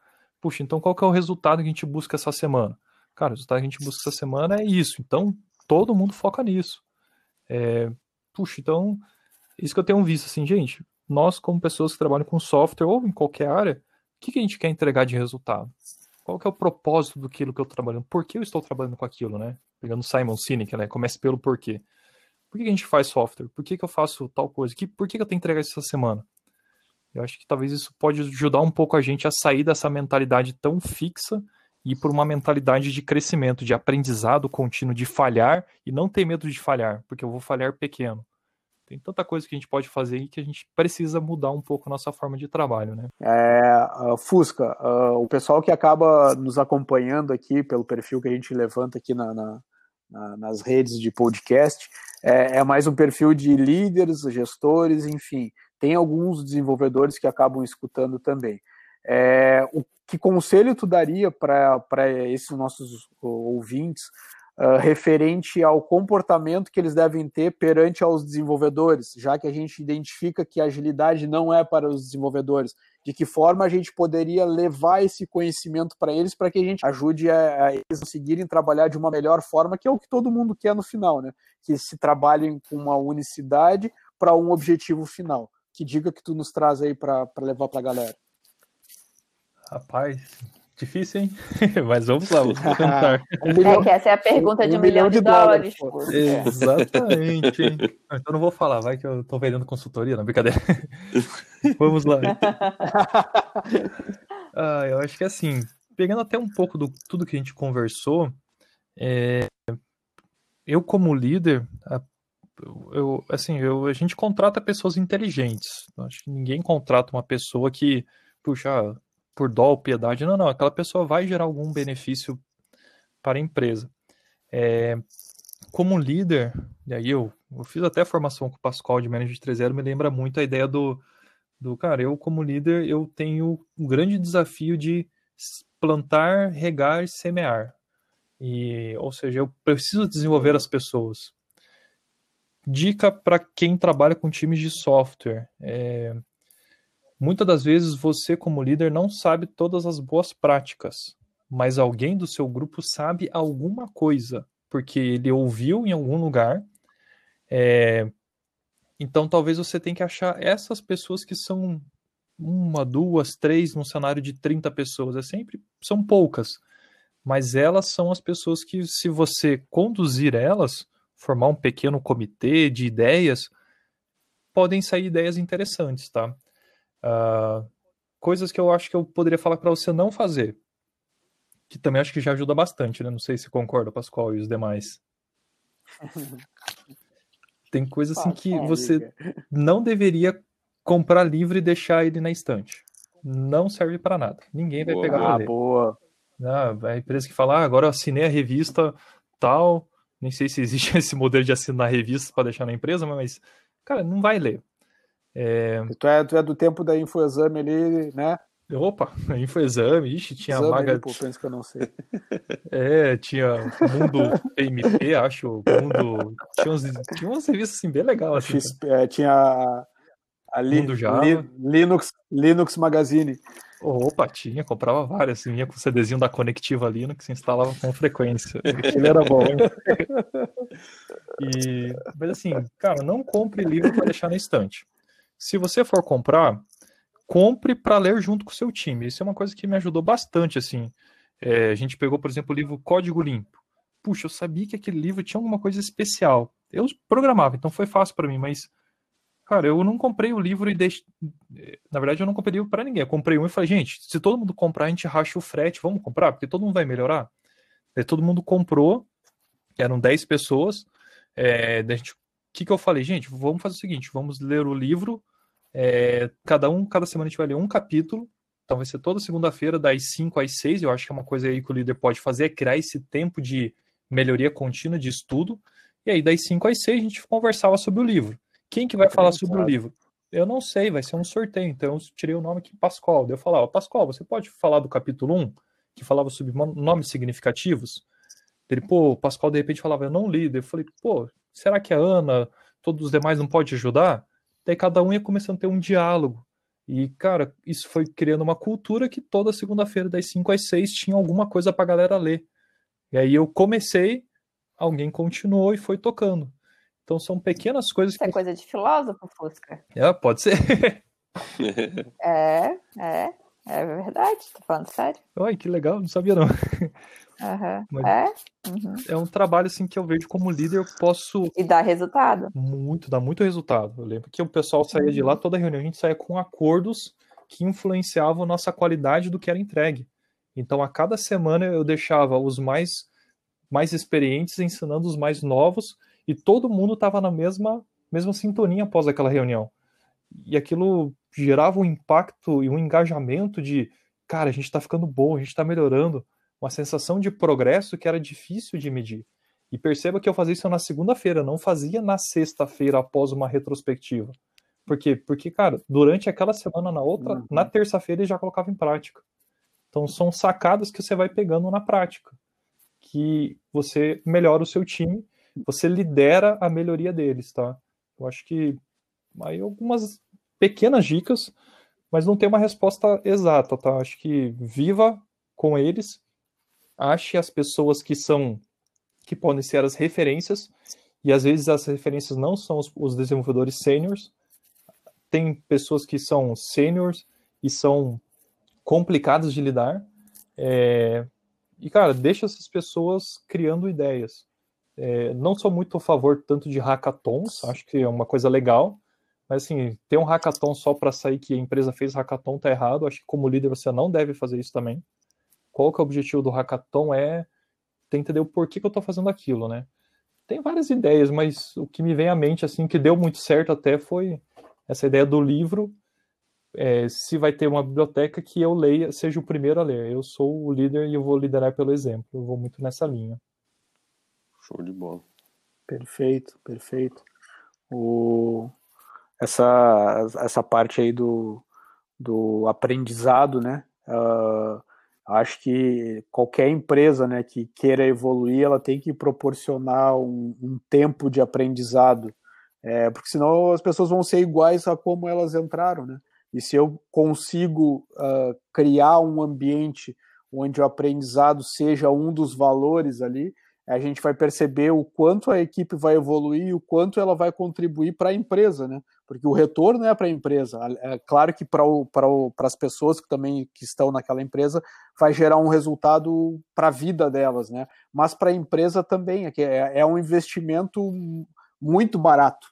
Puxa, então qual que é o resultado que a gente busca essa semana? Cara, o resultado que a gente busca essa semana é isso. Então, todo mundo foca nisso. É, puxa, então, isso que eu tenho visto, assim, gente, nós como pessoas que trabalham com software ou em qualquer área, que, que a gente quer entregar de resultado? Qual que é o propósito do que eu estou trabalhando? Por que eu estou trabalhando com aquilo, né? Pegando Simon Sinek, né? Comece pelo porquê. Por que a gente faz software? Por que, que eu faço tal coisa? Que, por que, que eu tenho que entregar isso essa semana? Eu acho que talvez isso pode ajudar um pouco a gente a sair dessa mentalidade tão fixa e por uma mentalidade de crescimento, de aprendizado contínuo, de falhar e não ter medo de falhar, porque eu vou falhar pequeno. Tem tanta coisa que a gente pode fazer e que a gente precisa mudar um pouco a nossa forma de trabalho, né? É, uh, Fusca, uh, o pessoal que acaba nos acompanhando aqui pelo perfil que a gente levanta aqui na, na, na, nas redes de podcast, é, é, mais um perfil de líderes, gestores, enfim. Tem alguns desenvolvedores que acabam escutando também. É, o que conselho tu daria para esses nossos ouvintes uh, referente ao comportamento que eles devem ter perante aos desenvolvedores, já que a gente identifica que a agilidade não é para os desenvolvedores. De que forma a gente poderia levar esse conhecimento para eles para que a gente ajude a, a eles conseguirem trabalhar de uma melhor forma, que é o que todo mundo quer no final, né? Que se trabalhem com uma unicidade para um objetivo final. Que dica que tu nos traz aí para levar para a galera? Rapaz, Difícil, hein? Mas vamos lá, vamos tentar. um milhão, é que essa é a pergunta de um, um milhão, milhão, de, dólares. dólares Exatamente, hein? Então não vou falar, vai que eu tô vendendo consultoria, não, brincadeira. vamos lá. ah, eu acho que assim, pegando até um pouco do tudo que a gente conversou, é, eu como líder, eu, assim, eu, a gente contrata pessoas inteligentes. Acho que ninguém contrata uma pessoa que, puxa, por dó ou piedade. Não, não. Aquela pessoa vai gerar algum benefício para a empresa. É, como líder, e aí eu, eu fiz até formação com o Pascoal de Manager 3.0, me lembra muito a ideia do, do cara, eu como líder, eu tenho um grande desafio de plantar, regar e semear. E, ou seja, eu preciso desenvolver as pessoas. Dica para quem trabalha com times de software. É, muitas das vezes você, como líder, não sabe todas as boas práticas, mas alguém do seu grupo sabe alguma coisa, porque ele ouviu em algum lugar. É, então talvez você tenha que achar essas pessoas que são uma, duas, três num cenário de 30 pessoas. É sempre, são poucas. Mas elas são as pessoas que, se você conduzir elas, formar um pequeno comitê de ideias, podem sair ideias interessantes, tá? Uh, coisas que eu acho que eu poderia falar para você não fazer, que também acho que já ajuda bastante, né? Não sei se concorda, Pascoal, e os demais. Tem coisas assim que você não deveria comprar livro e deixar ele na estante. Não serve para nada. Ninguém vai boa, pegar pra ler. Boa. Ah, a empresa que fala, ah, agora eu assinei a revista tal, nem sei se existe esse modelo de assinar revistas para deixar na empresa, mas, cara, não vai ler. É... Tu, é, tu é do tempo da Infoexame ali, né? Opa, Infoexame, ixi, tinha Exame, maga. Pô, penso que eu não sei. É, tinha Mundo PMP, acho, Mundo. Tinha, uns, tinha umas revistas assim, bem legais. Assim, XP, é, tinha a Li, Linux, Linux Magazine. Opa, tinha, comprava várias, assim, vinha com o CDzinho da Conectiva Linux, instalava com frequência. Aquilo era bom, hein? E, mas assim, cara, não compre livro para deixar na estante. Se você for comprar, compre para ler junto com o seu time. Isso é uma coisa que me ajudou bastante, assim. É, a gente pegou, por exemplo, o livro Código Limpo. Puxa, eu sabia que aquele livro tinha alguma coisa especial. Eu programava, então foi fácil para mim, mas Cara, eu não comprei o livro e deixei. Na verdade, eu não comprei livro para ninguém. Eu comprei um e falei, gente, se todo mundo comprar, a gente racha o frete, vamos comprar, porque todo mundo vai melhorar. Aí todo mundo comprou, eram 10 pessoas. É, gente, o que, que eu falei? Gente, vamos fazer o seguinte: vamos ler o livro. É, cada um, cada semana a gente vai ler um capítulo. Então vai ser toda segunda-feira, das 5 às 6. Eu acho que é uma coisa aí que o líder pode fazer, é criar esse tempo de melhoria contínua de estudo. E aí, das 5 às 6, a gente conversava sobre o livro. Quem que vai falar sobre o livro? Eu não sei, vai ser um sorteio. Então eu tirei o nome aqui, Pascoal. Eu falava, Pascoal, você pode falar do capítulo 1, que falava sobre nomes significativos? Ele, pô, Pascoal de repente falava, eu não li. Eu falei, pô, será que a Ana, todos os demais não pode ajudar? Daí cada um ia começando a ter um diálogo. E, cara, isso foi criando uma cultura que toda segunda-feira, das 5 às 6, tinha alguma coisa pra galera ler. E aí eu comecei, alguém continuou e foi tocando. Então são pequenas coisas Isso é que. é coisa de filósofo, Fusca. É, pode ser. é, é, é verdade, tô falando sério. Oi, que legal, não sabia não. Uhum. é? Uhum. é um trabalho assim que eu vejo como líder, eu posso. E dá resultado. Muito, dá muito resultado. Eu lembro que o pessoal saía uhum. de lá, toda reunião, a gente saía com acordos que influenciavam a nossa qualidade do que era entregue. Então, a cada semana eu deixava os mais, mais experientes ensinando os mais novos e todo mundo estava na mesma, mesma sintonia após aquela reunião. E aquilo gerava um impacto e um engajamento de, cara, a gente está ficando bom, a gente está melhorando, uma sensação de progresso que era difícil de medir. E perceba que eu fazia isso na segunda-feira, não fazia na sexta-feira após uma retrospectiva. Por quê? Porque, cara, durante aquela semana, na outra, uhum. na terça-feira ele já colocava em prática. Então são sacadas que você vai pegando na prática, que você melhora o seu time você lidera a melhoria deles, tá? Eu acho que aí algumas pequenas dicas, mas não tem uma resposta exata, tá? Acho que viva com eles, ache as pessoas que são que podem ser as referências e às vezes as referências não são os, os desenvolvedores sêniores. Tem pessoas que são sêniores e são complicadas de lidar. É... E, cara, deixa essas pessoas criando ideias. É, não sou muito a favor tanto de hackathons, acho que é uma coisa legal, mas assim, ter um hackathon só para sair que a empresa fez hackathon tá errado, acho que como líder você não deve fazer isso também. Qual que é o objetivo do hackathon é ter entender o porquê que eu estou fazendo aquilo, né? Tem várias ideias, mas o que me vem à mente, assim, que deu muito certo até foi essa ideia do livro é, se vai ter uma biblioteca que eu leia, seja o primeiro a ler. Eu sou o líder e eu vou liderar pelo exemplo. Eu vou muito nessa linha. Show de bola. Perfeito, perfeito. O, essa, essa parte aí do, do aprendizado, né? Uh, acho que qualquer empresa né, que queira evoluir, ela tem que proporcionar um, um tempo de aprendizado, é, porque senão as pessoas vão ser iguais a como elas entraram, né? E se eu consigo uh, criar um ambiente onde o aprendizado seja um dos valores ali, a gente vai perceber o quanto a equipe vai evoluir, o quanto ela vai contribuir para a empresa, né? Porque o retorno é para a empresa. É claro que para as pessoas que também que estão naquela empresa vai gerar um resultado para a vida delas, né? Mas para a empresa também, é, é, é um investimento muito barato.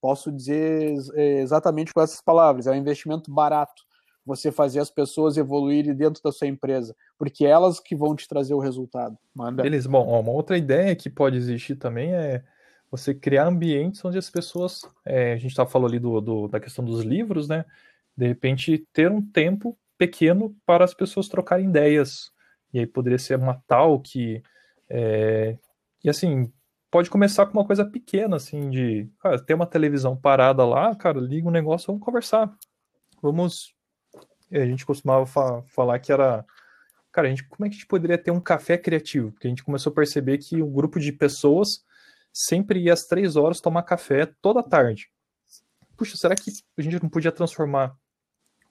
Posso dizer exatamente com essas palavras, é um investimento barato você fazer as pessoas evoluírem dentro da sua empresa, porque é elas que vão te trazer o resultado. Manda. Beleza, bom, uma outra ideia que pode existir também é você criar ambientes onde as pessoas, é, a gente estava falando ali do, do, da questão dos livros, né? De repente ter um tempo pequeno para as pessoas trocarem ideias. E aí poderia ser uma tal que. É, e assim, pode começar com uma coisa pequena, assim, de. Cara, ter uma televisão parada lá, cara, liga um negócio, vamos conversar. Vamos a gente costumava fa falar que era. Cara, a gente, como é que a gente poderia ter um café criativo? Porque a gente começou a perceber que um grupo de pessoas sempre ia às três horas tomar café toda tarde. Puxa, será que a gente não podia transformar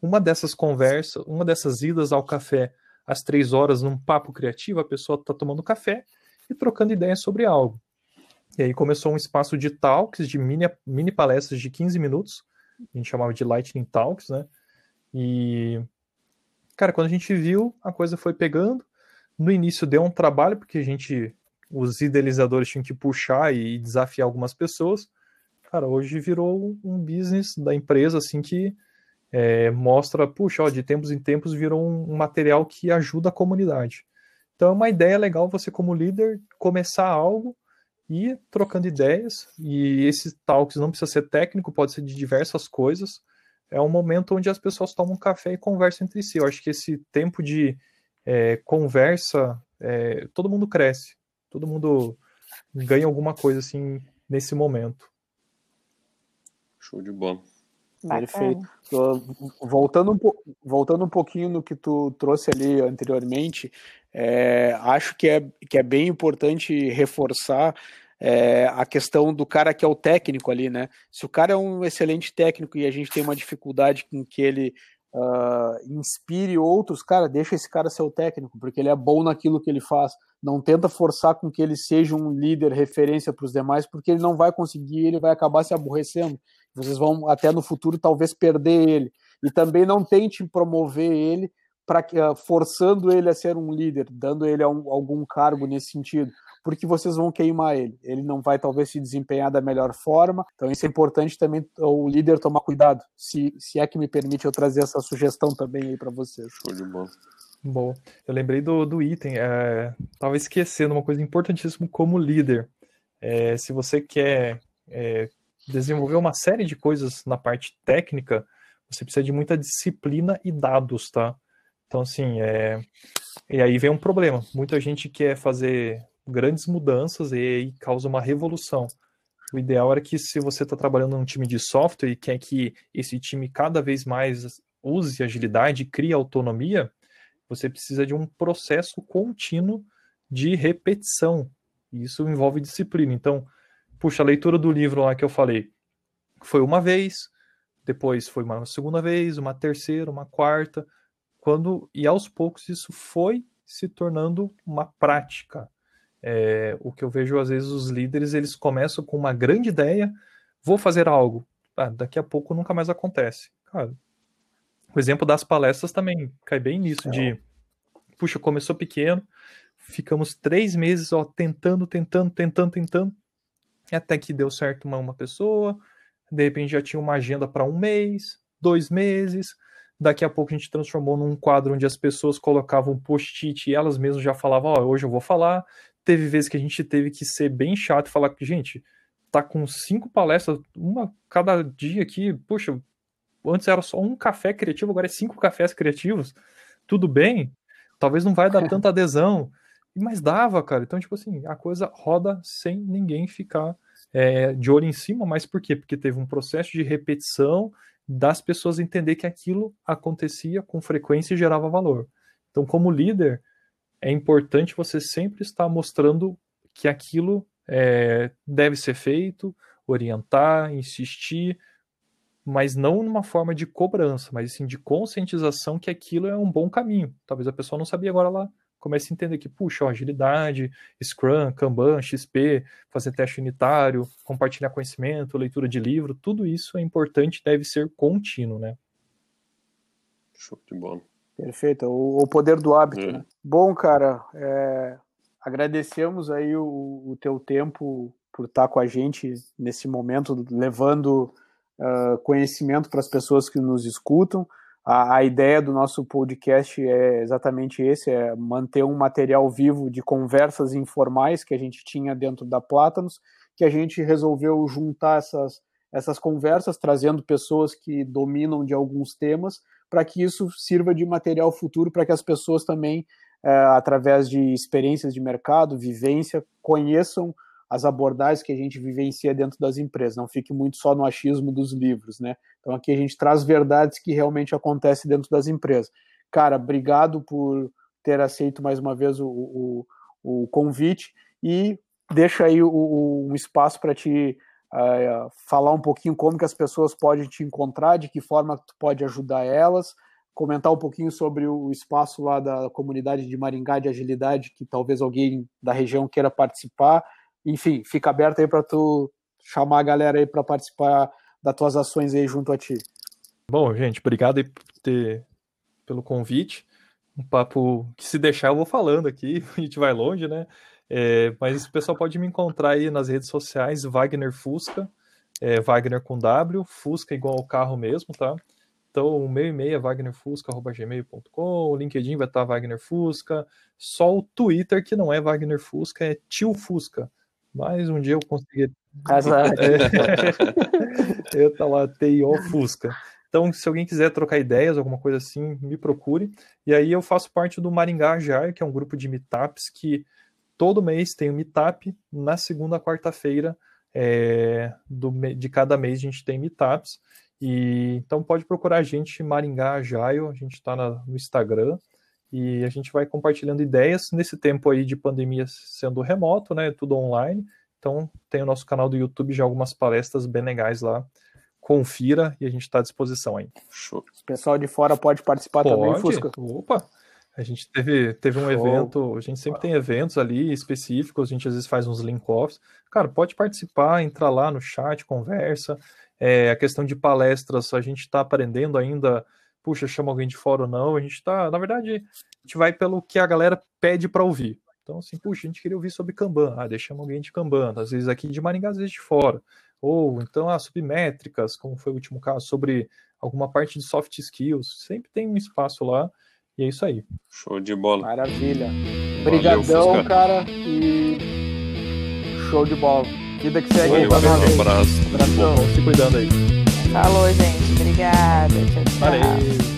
uma dessas conversas, uma dessas idas ao café às três horas num papo criativo? A pessoa está tomando café e trocando ideias sobre algo. E aí começou um espaço de talks, de mini, mini palestras de 15 minutos, a gente chamava de Lightning Talks, né? E, cara, quando a gente viu, a coisa foi pegando. No início deu um trabalho, porque a gente, os idealizadores tinham que puxar e desafiar algumas pessoas. Cara, hoje virou um business da empresa, assim, que é, mostra, puxa, ó, de tempos em tempos virou um, um material que ajuda a comunidade. Então é uma ideia legal você, como líder, começar algo e trocando ideias. E esse talks não precisa ser técnico, pode ser de diversas coisas é um momento onde as pessoas tomam café e conversam entre si. Eu acho que esse tempo de é, conversa, é, todo mundo cresce, todo mundo ganha alguma coisa assim nesse momento. Show de bola. Perfeito. Voltando um, voltando um pouquinho no que tu trouxe ali anteriormente, é, acho que é, que é bem importante reforçar é, a questão do cara que é o técnico ali, né? Se o cara é um excelente técnico e a gente tem uma dificuldade com que ele uh, inspire outros, cara, deixa esse cara ser o técnico, porque ele é bom naquilo que ele faz. Não tenta forçar com que ele seja um líder referência para os demais, porque ele não vai conseguir, ele vai acabar se aborrecendo. Vocês vão até no futuro talvez perder ele. E também não tente promover ele para uh, forçando ele a ser um líder, dando ele um, algum cargo nesse sentido porque vocês vão queimar ele. Ele não vai talvez se desempenhar da melhor forma. Então isso é importante também o líder tomar cuidado. Se, se é que me permite eu trazer essa sugestão também aí para vocês. Show de bola. Bom, eu lembrei do, do item. É, tava esquecendo uma coisa importantíssima como líder. É, se você quer é, desenvolver uma série de coisas na parte técnica, você precisa de muita disciplina e dados, tá? Então, assim, é... e aí vem um problema. Muita gente quer fazer grandes mudanças e causa uma revolução. O ideal era que se você está trabalhando num time de software e quer que esse time cada vez mais use agilidade, crie autonomia, você precisa de um processo contínuo de repetição. E isso envolve disciplina. Então, puxa, a leitura do livro lá que eu falei foi uma vez, depois foi uma segunda vez, uma terceira, uma quarta, quando e aos poucos isso foi se tornando uma prática. É, o que eu vejo às vezes os líderes eles começam com uma grande ideia, vou fazer algo, ah, daqui a pouco nunca mais acontece. Cara, o exemplo das palestras também cai bem nisso, é. de puxa, começou pequeno, ficamos três meses ó, tentando, tentando, tentando, tentando, até que deu certo uma, uma pessoa, de repente já tinha uma agenda para um mês, dois meses, daqui a pouco a gente transformou num quadro onde as pessoas colocavam post-it e elas mesmas já falavam, ó, oh, hoje eu vou falar, teve vezes que a gente teve que ser bem chato e falar que, gente, tá com cinco palestras, uma cada dia aqui, puxa, antes era só um café criativo, agora é cinco cafés criativos. Tudo bem, talvez não vai dar tanta adesão, mas dava, cara. Então, tipo assim, a coisa roda sem ninguém ficar é, de olho em cima, mas por quê? Porque teve um processo de repetição das pessoas entender que aquilo acontecia com frequência e gerava valor. Então, como líder, é importante você sempre estar mostrando que aquilo é, deve ser feito, orientar, insistir, mas não numa forma de cobrança, mas sim de conscientização que aquilo é um bom caminho. Talvez a pessoa não sabia, agora ela comece a entender que, puxa, ó, agilidade, Scrum, Kanban, XP, fazer teste unitário, compartilhar conhecimento, leitura de livro, tudo isso é importante deve ser contínuo, né? Show de bola. Perfeito, o, o poder do hábito. É. Né? Bom, cara, é, agradecemos aí o, o, teu tempo por estar com a gente nesse momento, levando uh, conhecimento para as pessoas que nos escutam. A, a, ideia do nosso podcast é exatamente esse, é manter um material vivo de conversas informais que a gente tinha dentro da Plátanos, que a gente resolveu juntar essas, essas conversas, trazendo pessoas que dominam de alguns temas, para que isso sirva de material futuro para que as pessoas também, é, através de experiências de mercado, vivência, conheçam as abordagens que a gente vivencia dentro das empresas, não fique muito só no achismo dos livros, né? Então aqui a gente traz verdades que realmente acontecem dentro das empresas. Cara, obrigado por ter aceito mais uma vez o, o, o convite e deixa aí o, um espaço para te uh, falar um pouquinho como que as pessoas podem te encontrar, de que forma tu pode ajudar elas, comentar um pouquinho sobre o espaço lá da comunidade de Maringá de Agilidade, que talvez alguém da região queira participar, enfim, fica aberto aí para tu chamar a galera aí para participar das tuas ações aí junto a ti. Bom, gente, obrigado aí por ter, pelo convite. Um papo que se deixar eu vou falando aqui, a gente vai longe, né? É, mas o pessoal pode me encontrar aí nas redes sociais, Wagner Fusca, é, Wagner com W, Fusca igual ao carro mesmo, tá? Então, o meu e-mail é wagnerfusca.gmail.com, o LinkedIn vai estar Wagner Fusca, só o Twitter que não é Wagner Fusca, é Tio Fusca. Mas um dia eu consegui. Exato. É, eu tá lá, TIO Fusca. Então, se alguém quiser trocar ideias, alguma coisa assim, me procure. E aí eu faço parte do Maringá Agile, que é um grupo de meetups que todo mês tem um meetup. Na segunda quarta-feira é, de cada mês a gente tem meetups. E, então pode procurar a gente, Maringá Agile, a gente está no Instagram e a gente vai compartilhando ideias nesse tempo aí de pandemia sendo remoto, né? Tudo online. Então tem o nosso canal do YouTube já algumas palestras bem legais lá. Confira e a gente está à disposição aí. Show. O pessoal de fora pode participar pode. também, Fusca? Opa! A gente teve, teve um Show. evento, a gente sempre tem eventos ali específicos, a gente às vezes faz uns link-offs. Cara, pode participar, entrar lá no chat, conversa. É, a questão de palestras, a gente está aprendendo ainda puxa, chama alguém de fora ou não. A gente tá, na verdade, a gente vai pelo que a galera pede para ouvir. Então, assim, puxa, a gente queria ouvir sobre Kanban. Ah, deixamos alguém de Kanban, às vezes aqui de Maringá, às vezes de fora. Ou então, ah, sobre métricas, como foi o último caso, sobre alguma parte de soft skills. Sempre tem um espaço lá. E é isso aí. Show de bola. Maravilha. Obrigadão, cara. E show de bola. Vida que segue. Valeu, um abraço. Abração. Bom, se cuidando aí. Falou, gente. Obrigada. Tchau, tchau. Valeu.